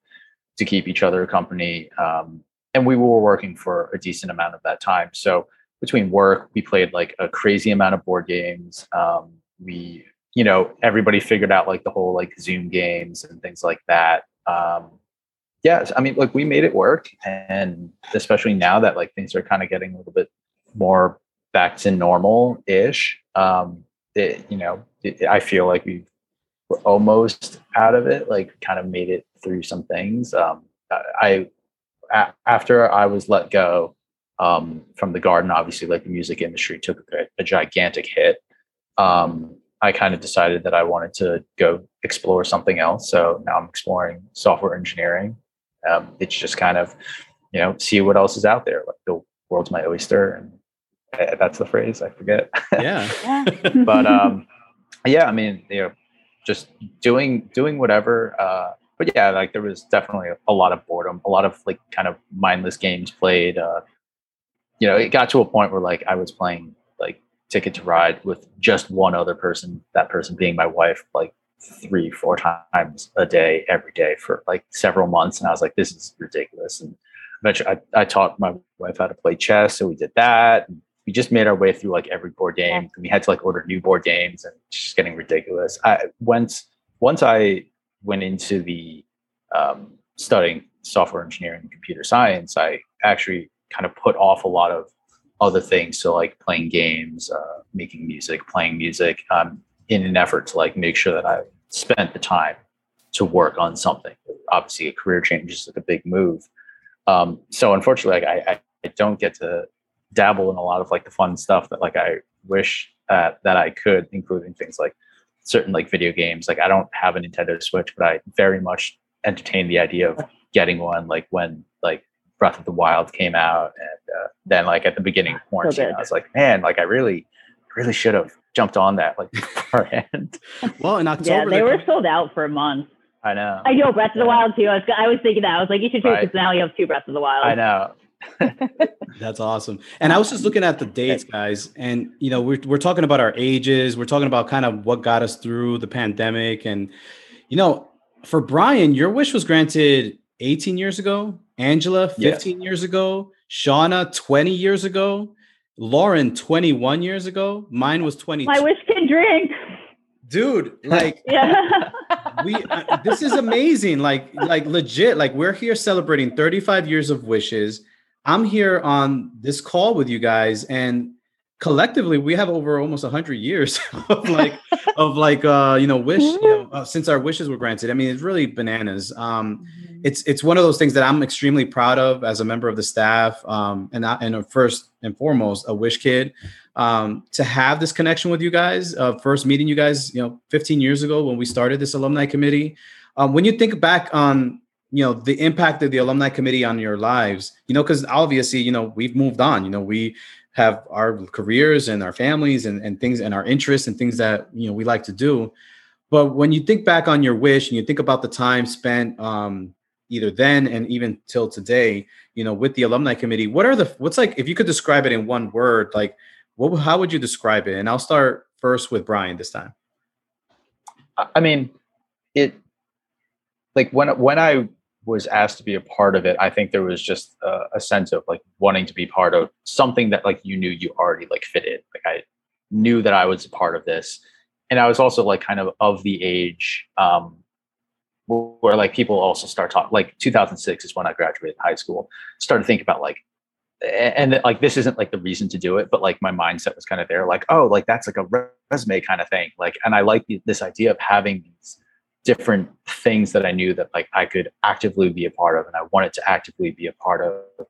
to keep each other company. Um, and we were working for a decent amount of that time. So between work, we played like a crazy amount of board games. Um, we, you know, everybody figured out like the whole like Zoom games and things like that. Um, yes, I mean, like we made it work, and especially now that like things are kind of getting a little bit more back to normal ish. Um, it, you know, it, I feel like we we're almost out of it. Like, kind of made it through some things. Um, I a- after I was let go um, from the garden, obviously, like the music industry took a, a gigantic hit. Um, I kind of decided that I wanted to go explore something else. So now I'm exploring software engineering. Um, it's just kind of you know see what else is out there like the world's my oyster and uh, that's the phrase i forget. Yeah. But um yeah i mean you know just doing doing whatever uh but yeah like there was definitely a lot of boredom a lot of like kind of mindless games played uh you know it got to a point where like i was playing like ticket to ride with just one other person that person being my wife like three, four times a day, every day for like several months. And I was like, this is ridiculous. And eventually I, I taught my wife how to play chess. So we did that. And we just made our way through like every board game. And we had to like order new board games and it's just getting ridiculous. I once once I went into the um, studying software engineering and computer science, I actually kind of put off a lot of other things. So like playing games, uh, making music, playing music, um, in an effort to like make sure that I spent the time to work on something. Obviously, a career change is like a big move. Um, so unfortunately, like, I, I don't get to dabble in a lot of like the fun stuff that like I wish that I could, including things like certain like video games. Like I don't have a Nintendo Switch, but I very much entertain the idea of getting one. Like when like Breath of the Wild came out, and uh, then like at the beginning of quarantine, so I was like, man, like I really, really should have jumped on that like beforehand. well, in October, yeah, they were sold out for a month. I know. I know Breath of the Wild too. I was, I was thinking that. I was like, you should take right. this now. You have two Breath of the Wild. I know. That's awesome. And I was just looking at the dates, guys, and you know, we're we're talking about our ages. We're talking about kind of what got us through the pandemic, and you know, for Brian, your wish was granted 18 years ago. Angela, 15 years ago. Shawna, 20 years ago. Lauren 21 years ago. Mine was 20. My wish can drink. Dude, like yeah. we uh, this is amazing. Like like legit like we're here celebrating 35 years of wishes. I'm here on this call with you guys and collectively we have over almost 100 years of like of like uh you know wish you know, uh, since our wishes were granted i mean it's really bananas um mm-hmm. It's it's one of those things that i'm extremely proud of as a member of the staff um and I, and first and foremost a wish kid um to have this connection with you guys uh first meeting you guys you know 15 years ago when we started this alumni committee. Um when you think back on you know the impact of the alumni committee on your lives you know because obviously you know we've moved on you know we have our careers and our families and, and things and our interests and things that you know we like to do. But when you think back on your wish and you think about the time spent um, either then and even till today you know with the alumni committee what are the what's like if you could describe it in one word like what how would you describe it? And i'll start first with brian this time. I mean it like when when i was asked to be a part of it, I think there was just a, sense of like wanting to be part of something that like you knew you already like fit in. Like I knew that I was a part of this, and I was also like kind of of the age um, where like people also start talking. Like 2006 is when I graduated high school. Started thinking about like and like this isn't like the reason to do it but like my mindset was kind of there like oh like that's like a resume kind of thing like and i like this idea of having these different things that i knew that like i could actively be a part of and i wanted to actively be a part of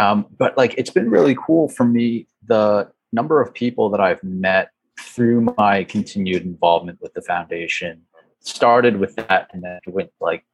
um, but like it's been really cool for me the number of people that i've met through my continued involvement with the foundation started with that and then went like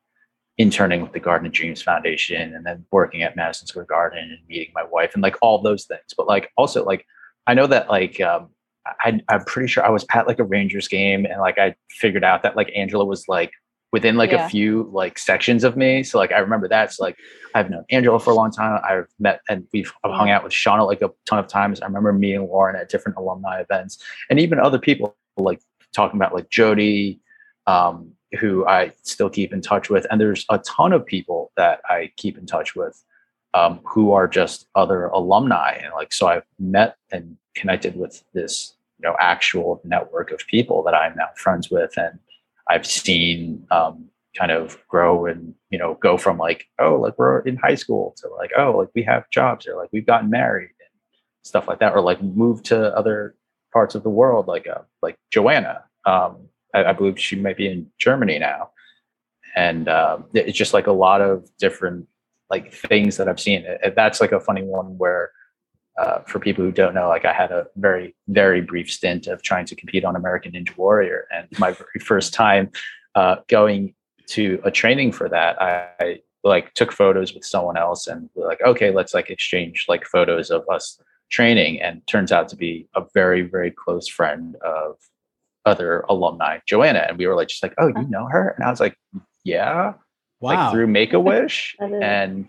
interning with the Garden of Dreams Foundation and then working at Madison Square Garden and meeting my wife and like all those things. But like also like I know that like um I I'm pretty sure I was at like a Rangers game and like I figured out that like Angela was like within like yeah. a few like sections of me. So like I remember that. So like I've known Angela for a long time. I've met and we've hung out with Shawna like a ton of times. I remember meeting Lauren at different alumni events and even other people like talking about like Jody, um, who I still keep in touch with. And there's a ton of people that I keep in touch with um, who are just other alumni. And like, so I've met and connected with this, you know, actual network of people that I'm now friends with. And I've seen um, kind of grow and, you know, go from like, oh, like we're in high school to like, oh, like we have jobs or like we've gotten married and stuff like that, or like move to other parts of the world, like, uh, like Joanna. Um, I, I believe she might be in Germany now. And um, it's just like a lot of different like things that I've seen. That's like a funny one where uh, for people who don't know, like I had a very, very brief stint of trying to compete on American Ninja Warrior. And my very first time uh, going to a training for that, I, I like took photos with someone else and we're like, okay, let's like exchange like photos of us training. And turns out to be a very, very close friend of other alumni, Joanna, and we were like, just like, oh, you know her? And I was like, yeah, wow. like through Make a Wish, and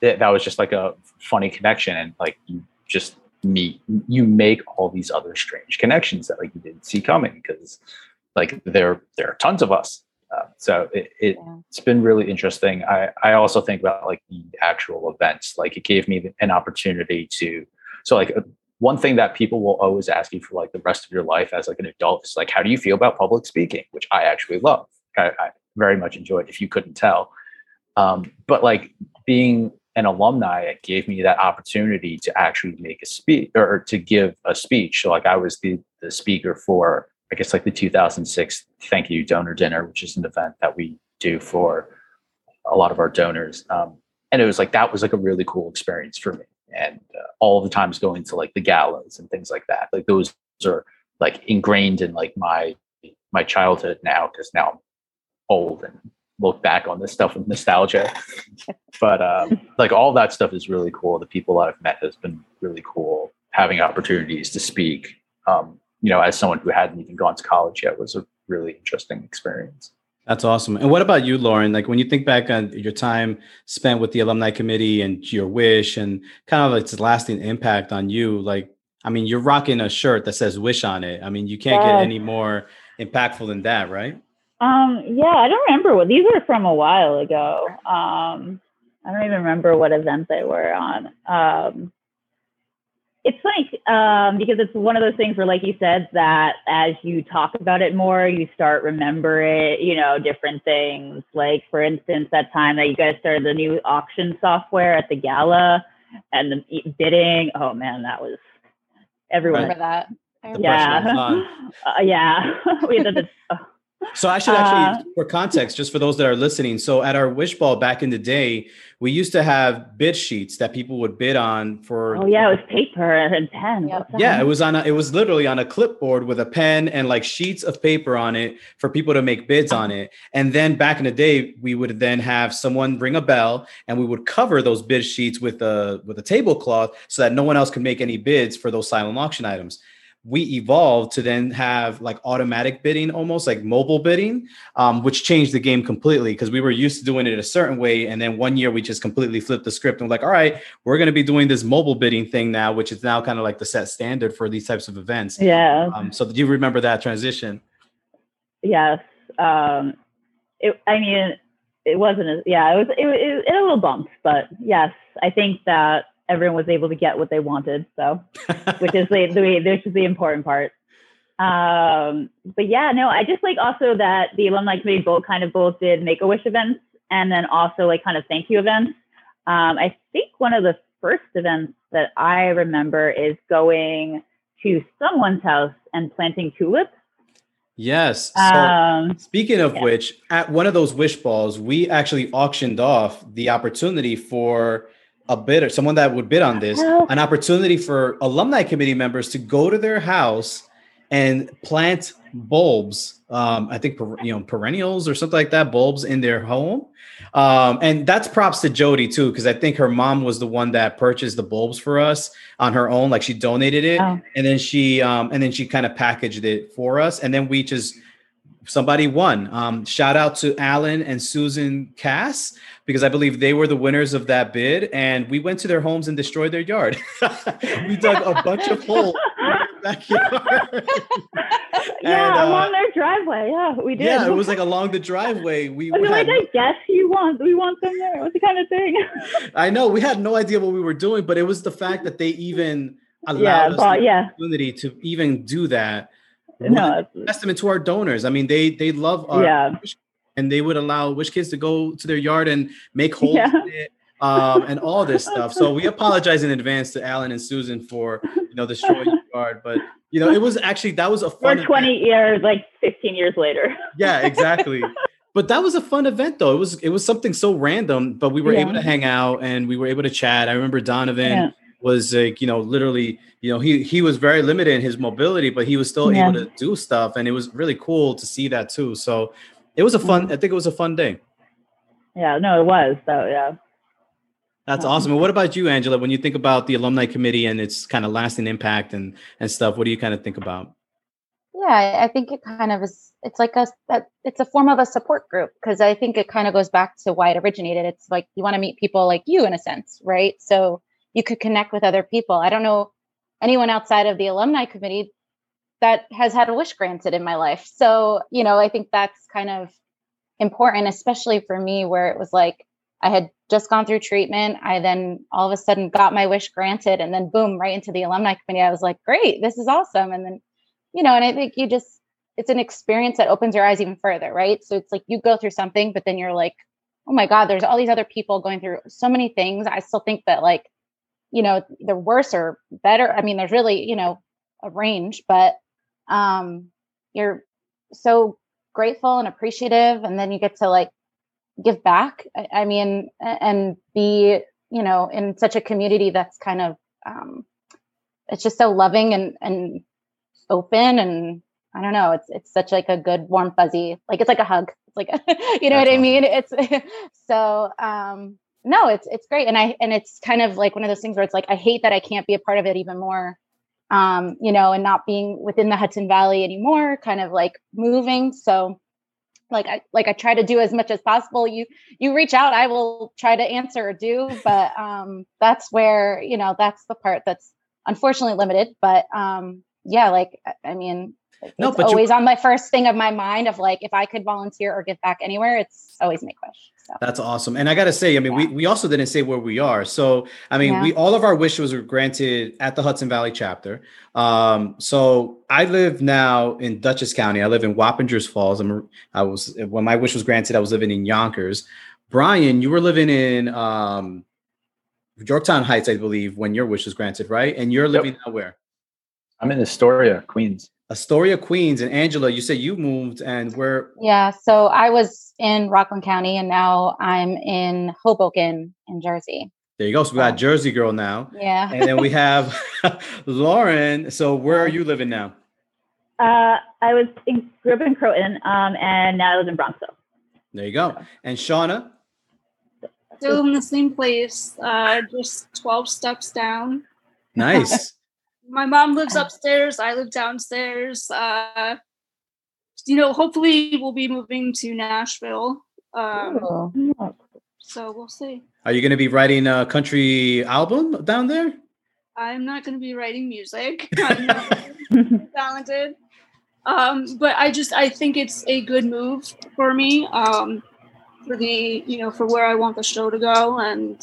it, that was just like a funny connection, and like you just meet, you make all these other strange connections that like you didn't see coming because like there there are tons of us. Uh, so it, it yeah. it's been really interesting. I I also think about like the actual events. Like it gave me an opportunity to so like one thing that people will always ask you for like the rest of your life as like an adult is like how do you feel about public speaking which i actually love. I, I very much enjoy it if you couldn't tell. Um, but like being an alumni it gave me that opportunity to actually make a speech or to give a speech. So like i was the, the speaker for i guess like the 2006 thank you donor dinner which is an event that we do for a lot of our donors. Um, and it was like that was like a really cool experience for me and uh, all the times going to like the galas and things like that. Like those are like ingrained in like my my childhood now because now i'm old and look back on this stuff with nostalgia. But um like all that stuff is really cool. The people that i've met has been really cool. Having opportunities to speak um you know as someone who hadn't even gone to college yet was a really interesting experience that's awesome. And what about you, Lauren? Like when you think back on your time spent with the alumni committee and your wish and kind of its lasting impact on you, like, I mean, you're rocking a shirt that says wish on it. I mean, you can't yes. get any more impactful than that, right? Um, yeah, I don't remember what these were from a while ago. Um, I don't even remember what event they were on. Um, it's funny um, because it's one of those things where, like you said, that as you talk about it more, you start remember it. You know, different things. Like for instance, that time that you guys started the new auction software at the gala and the bidding. Oh man, that was everyone. Remember that? Yeah, uh, yeah. we had the, oh, so I should actually, uh, for context, just for those that are listening. So at our wish ball back in the day, we used to have bid sheets that people would bid on for. Oh yeah, it was paper and pen. Yep. Yeah, it was on. A, it was literally on a clipboard with a pen and like sheets of paper on it for people to make bids on it. And then back in the day, we would then have someone ring a bell and we would cover those bid sheets with a with a tablecloth so that no one else could make any bids for those silent auction items we evolved to then have like automatic bidding almost like mobile bidding um, which changed the game completely because we were used to doing it a certain way and then one year we just completely flipped the script and like all right we're going to be doing this mobile bidding thing now which is now kind of like the set standard for these types of events. Yeah um, so do you remember that transition? Yes um, it, i mean it wasn't as yeah it was it, it, it a little bumps but yes i think that everyone was able to get what they wanted. So, which is the, the which is the important part. Um, but yeah, no, I just like also that the alumni committee both kind of both did make a wish events and then also like kind of thank you events. Um, I think one of the first events that I remember is going to someone's house and planting tulips. Yes. So um, speaking of yeah. which, at one of those wish balls, we actually auctioned off the opportunity for a bidder, someone that would bid on this, an opportunity for alumni committee members to go to their house and plant bulbs. Um, I think you know perennials or something like that, bulbs in their home. Um, and that's props to Jody too, because I think her mom was the one that purchased the bulbs for us on her own. Like she donated it, oh. and then she um, and then she kind of packaged it for us, and then we just somebody won. Um, shout out to Alan and Susan Cass because I believe they were the winners of that bid, and we went to their homes and destroyed their yard. we dug a bunch of holes backyard. yeah, and, uh, along their driveway. Yeah, we did. Yeah, it was like along the driveway. We I, like, I guess you want we want them there. What's the kind of thing? I know we had no idea what we were doing, but it was the fact that they even allowed yeah, us but, the yeah. opportunity to even do that. No, testament to our donors. I mean, they they love our yeah. and they would allow wish kids to go to their yard and make holes yeah. in it um, and all this stuff. So we apologize in advance to Alan and Susan for you know destroying your yard, but you know it was actually that was a fun. For twenty event. years, like fifteen years later. yeah, exactly. But that was a fun event, though. It was it was something so random, but we were yeah. able to hang out and we were able to chat. I remember Donovan. Was like you know literally you know he he was very limited in his mobility, but he was still yeah. able to do stuff, and it was really cool to see that too. So it was a fun. Mm-hmm. I think it was a fun day. Yeah, no, it was. So yeah. That's awesome. And what about you, Angela? When you think about the alumni committee and its kind of lasting impact and and stuff, what do you kind of think about? Yeah, I think it kind of is. It's like a it's a form of a support group because I think it kind of goes back to why it originated. It's like you want to meet people like you in a sense, right? So you could connect with other people. I don't know anyone outside of the alumni committee that has had a wish granted in my life. So you know, I think that's kind of important, especially for me, where it was like I had just gone through treatment. I then all of a sudden got my wish granted and then boom, right into the alumni committee. I was like, great, this is awesome. And then, you know, and I think you just, it's an experience that opens your eyes even further, right? So it's like you go through something, but then you're like, oh my God, there's all these other people going through so many things. I still think that, like, you know, they're worse or better. I mean, there's really, you know, a range, but um, you're so grateful and appreciative. And then you get to like give back. I, I mean, and be you know in such a community that's kind of um, it's just so loving and and open and I don't know. It's it's such like a good warm fuzzy like it's like a hug. It's like you know That's what I mean. It's so um no, it's it's great and I and it's kind of like one of those things where it's like I hate that I can't be a part of it even more. Um, you know, and not being within the Hudson Valley anymore, kind of like moving. So like I like I try to do as much as possible. You you reach out, I will try to answer or do, but um that's where, you know, that's the part that's unfortunately limited. But um yeah, like I mean no, it's always on my first thing of my mind of like if I could volunteer or give back anywhere, it's always make wish. So. That's awesome. And I gotta say, I mean, yeah. we, we also didn't say where we are. So I mean, yeah. we all of our wishes were granted at the Hudson Valley chapter. Um, so I live now in Dutchess County. I live in Wappingers Falls. I'm I was when my wish was granted, I was living in Yonkers. Brian, you were living in um, Yorktown Heights, I believe, when your wish was granted, right? And you're living yep. where? I'm in Astoria, Queens. Astoria, Queens, and Angela, you said you moved and where? Yeah, so I was in Rockland County, and now I'm in Hoboken, in Jersey. There you go. So we got Jersey girl now. Yeah. and then we have Lauren. So where are you living now? Uh, I was in, grew up in Croton, um, and now I live in Bronxville. There you go. And Shawna? Still in the same place, uh, just 12 steps down. Nice. my mom lives upstairs. I live downstairs. Uh, you know, hopefully we'll be moving to Nashville. Um, oh. So we'll see. Are you going to be writing a country album down there? I'm not going to be writing music. I'm talented. Um, but I just I think it's a good move for me. Um, for the you know for where I want the show to go and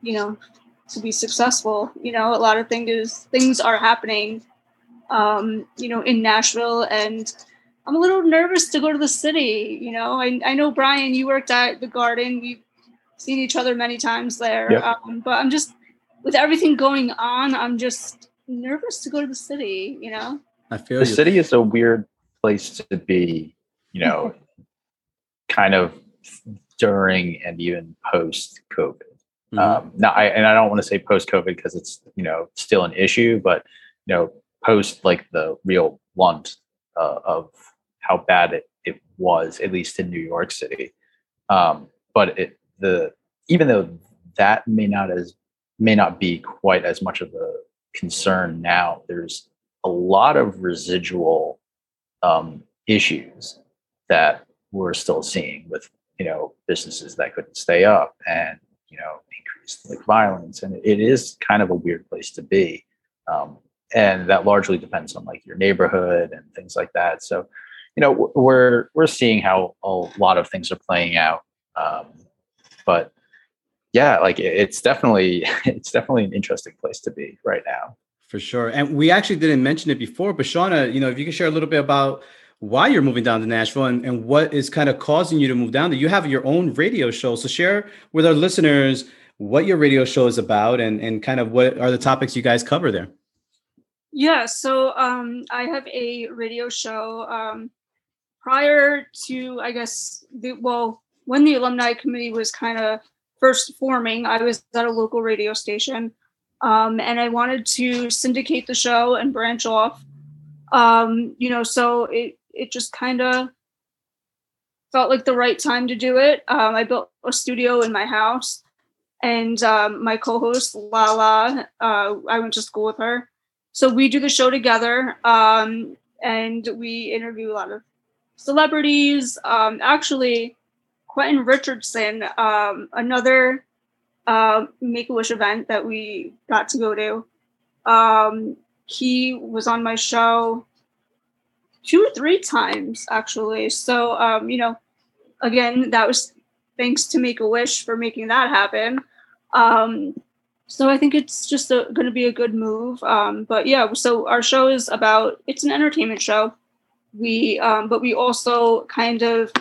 you know to be successful. You know, a lot of things things are happening, um, you know, in Nashville, and I'm a little nervous to go to the city. You know, I, I know Brian, you worked at the Garden. We've seen each other many times there, yep. um, but I'm just with everything going on, I'm just nervous to go to the city. You know, I feel the you. city is a weird place to be. You know, kind of during and even post COVID. Mm-hmm. Um, now, I, and I don't want to say post COVID because it's you know still an issue, but you know post like the real blunt uh, of how bad it, it was, at least in New York City. Um, but it, the even though that may not as may not be quite as much of a concern now, there's a lot of residual um, issues that we're still seeing with you know businesses that couldn't stay up and you know increased like violence and it is kind of a weird place to be um, and that largely depends on like your neighborhood and things like that. So you know we're we're seeing how a lot of things are playing out um, but yeah like it's definitely it's definitely an interesting place to be right now. For sure and we actually didn't mention it before but shawna you know if you could share a little bit about why you're moving down to nashville and, and what is kind of causing you to move down there. You have your own radio show. So share with our listeners what your radio show is about and and kind of what are the topics you guys cover there. Yeah so um, i have a radio show um, prior to i guess the well when the alumni committee was kind of first forming i was at a local radio station um, and i wanted to syndicate the show and branch off. Um, you know so it it just kind of felt like the right time to do it um, i built a studio in my house and um, my co-host lala uh, i went to school with her so we do the show together um, and we interview a lot of celebrities. Um, actually, Quentin Richardson, um, another uh, Make a Wish event that we got to go to. Um, he was on my show two or three times actually. So um, you know, again, that was thanks to Make a Wish for making that happen. Um, so I think it's just going to be a good move. Um, but yeah, so our show is about it's an entertainment show we um, but we also kind of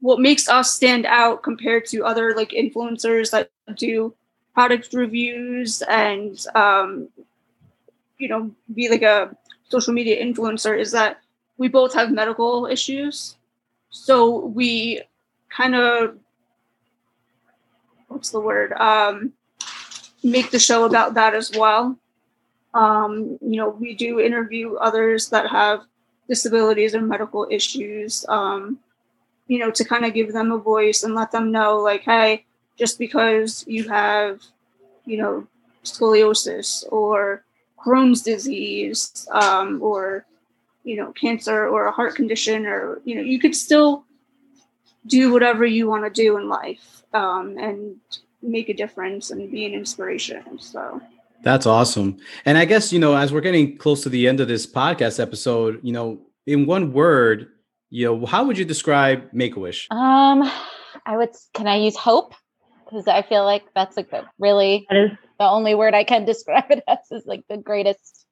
what makes us stand out compared to other like influencers that do product reviews and um, you know be like a social media influencer is that we both have medical issues. So we kind of what's the word? Um, make the show about that as well. Um, you know we do interview others that have disabilities or medical issues, um, you know, to kind of give them a voice and let them know, like, hey, just because you have, you know, scoliosis or Crohn's disease um, or, you know, cancer or a heart condition, or, you know, you could still do whatever you want to do in life um, and make a difference and be an inspiration. So. That's awesome. And I guess, you know, as we're getting close to the end of this podcast episode, you know, in one word, you know, how would you describe Make a Wish? Um, I would, can I use hope? Because I feel like that's like the really that is the only word I can describe it as is like the greatest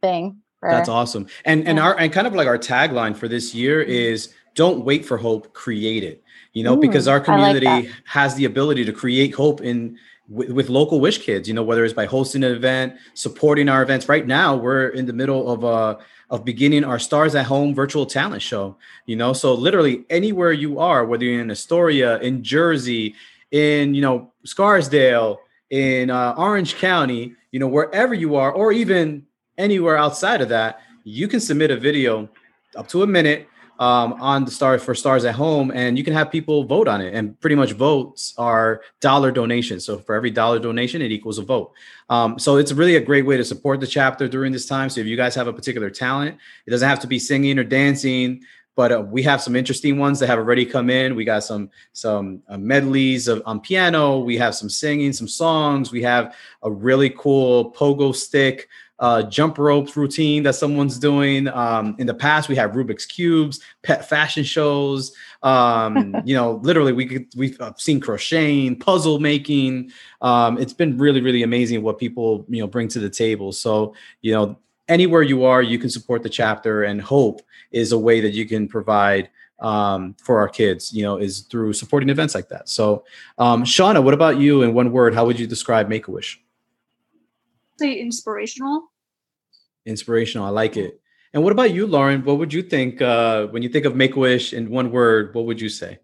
thing. That's awesome. And, and our, and kind of like our tagline for this year mm-hmm. is don't wait for hope, create it, you know, Ooh, because our community like has the ability to create hope in, with, with, local wish kids you know whether it's by hosting an event supporting our events. Right now we're in the middle of a of beginning our stars at home virtual talent show you know? So literally anywhere you are whether you're in astoria in jersey in you know scarsdale in uh, orange county you know wherever you are or even anywhere outside of that you can submit a video up to a minute um, on the stars for stars at home and you can have people vote on it. And pretty much votes are dollar donations. So for every dollar donation it equals a vote. Um, so it's really a great way to support the chapter during this time. So if you guys have a particular talent it doesn't have to be singing or dancing but uh, we have some interesting ones that have already come in. We got some some uh, medleys of, on piano. We have some singing some songs. We have a really cool pogo stick uh, jump ropes routine that someone's doing. Um, in the past, we have Rubik's cubes, pet fashion shows. Um, you know, literally, we could we've uh, seen crocheting, puzzle making. Um, it's been really, really amazing what people you know bring to the table. So you know, anywhere you are, you can support the chapter, and hope is a way that you can provide um, for our kids, you know, is through supporting events like that. So, um, Shawna, what about you in one word? How would you describe Make a Wish? say inspirational. Inspirational. I like it. And what about you, Lauren? What would you think uh, when you think of Make Wish in one word? What would you say?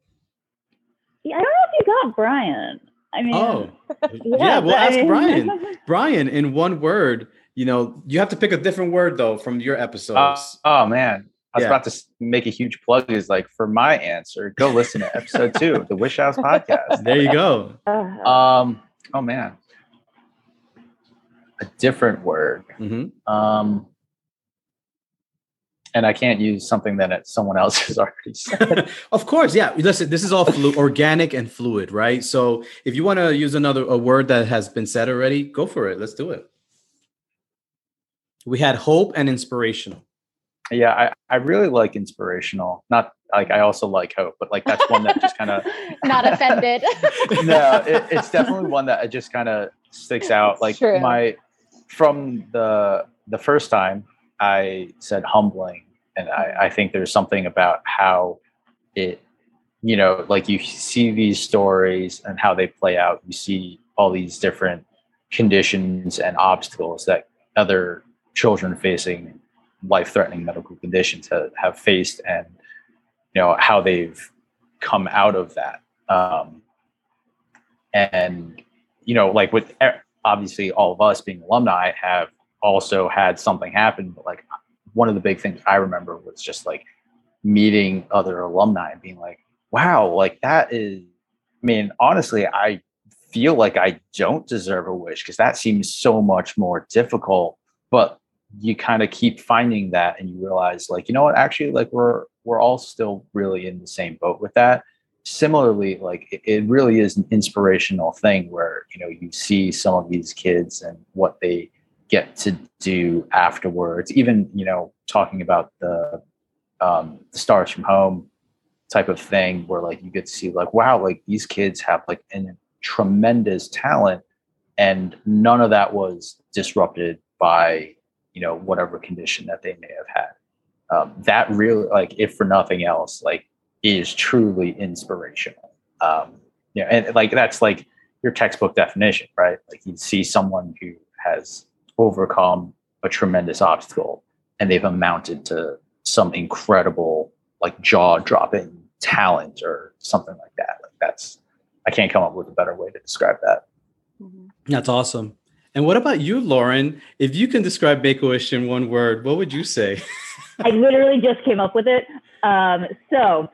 Yeah, I don't know if you got Brian. I mean, oh, yeah, yeah we'll ask Brian. Brian, in one word, you know, you have to pick a different word though from your episodes. Uh, oh man, I was yeah. about to make a huge plug. Is like for my answer, go listen to episode two the Wish House podcast. There you go. Uh-huh. Um. Oh man, a different word. Mm-hmm. Um and I can't use something that someone else has already said. of course, yeah. Listen, this is all flu- organic and fluid, right? So if you want to use another a word that has been said already, go for it. Let's do it. We had hope and inspirational. Yeah, I, I really like inspirational. Not like I also like hope, but like that's one that just kind of not offended. no, it, it's definitely one that just kind of sticks out. Like True. my from the the first time I said humbling. And I, I think there's something about how it you know like you see these stories and how they play out. You see all these different conditions and obstacles that other children facing life-threatening medical conditions have, have faced and you know how they've come out of that. Um, and you know like with obviously all of us being alumni have also had something happen but like one of the big things I remember was just like meeting other alumni and being like, wow, like that is, I mean, honestly, I feel like I don't deserve a wish because that seems so much more difficult. But you kind of keep finding that and you realize like, you know what, actually, like we're, we're all still really in the same boat with that. Similarly, like it, it really is an inspirational thing where, you know, you see some of these kids and what they, get to do afterwards. Even you know talking about the um, the stars from home type of thing, where like you get to see like wow, like these kids have like a tremendous talent, and none of that was disrupted by you know whatever condition that they may have had. Um, that really like if for nothing else like is truly inspirational. Um, you know, and like that's like your textbook definition, right? Like you see someone who has overcome a tremendous obstacle and they've amounted to some incredible like jaw-dropping talent or something like that like that's i can't come up with a better way to describe that mm-hmm. that's awesome and what about you lauren if you can describe make-a-wish in one word what would you say i literally just came up with it um, so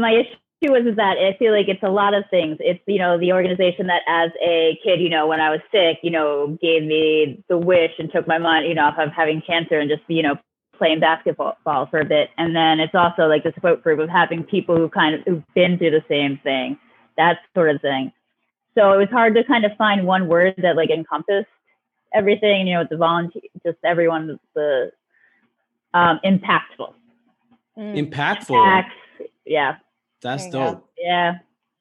my issue was is that I feel like it's a lot of things. It's you know the organization that as a kid, you know, when I was sick, you know, gave me the wish and took my money, you know, off of having cancer and just you know playing basketball for a bit. And then it's also like the support group of having people who kind of who've been through the same thing, that sort of thing. So it was hard to kind of find one word that like encompassed everything. You know, the volunteer, just everyone, the um, impactful. Mm. Impactful. yeah that's dope. Go. Yeah.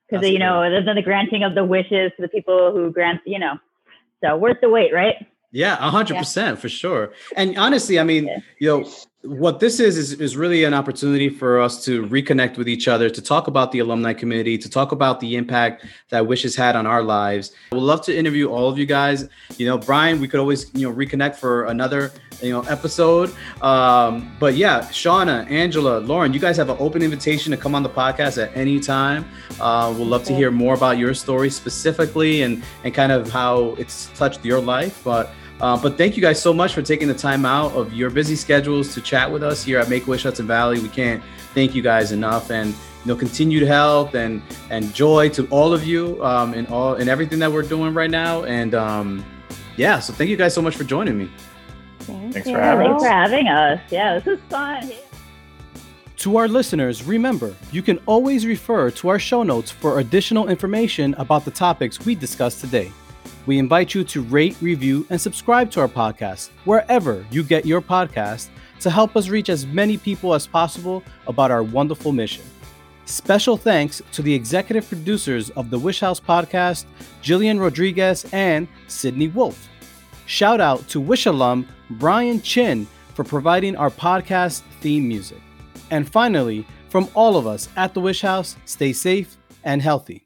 Because, you know, there's the granting of the wishes to the people who grant, you know, so worth the wait, right? Yeah, hundred yeah. percent for sure. And honestly, I mean, yeah. you know, what this is, is is really an opportunity for us to reconnect with each other, to talk about the alumni community, to talk about the impact that Wish has had on our lives. We'd love to interview all of you guys. You know, Brian, we could always you know reconnect for another you know episode. Um, but yeah, Shawna, Angela, Lauren, you guys have an open invitation to come on the podcast at any time. Uh, we'd love to hear more about your story specifically and and kind of how it's touched your life. But uh, but thank you guys so much for taking the time out of your busy schedules to chat with us here at Make Wish Hudson Valley. We can't thank you guys enough, and you know, continued health and and joy to all of you um, in all in everything that we're doing right now. And um, yeah, so thank you guys so much for joining me. Thank Thanks you. for having Thanks us. for having us. Yeah, this is fun. To our listeners, remember, you can always refer to our show notes for additional information about the topics we discussed today. We invite you to rate, review, and subscribe to our podcast wherever you get your podcast to help us reach as many people as possible about our wonderful mission. Special thanks to the executive producers of the Wish House podcast, Jillian Rodriguez and Sydney Wolf. Shout out to Wish alum Brian Chin for providing our podcast theme music. And finally, from all of us at the Wish House, stay safe and healthy.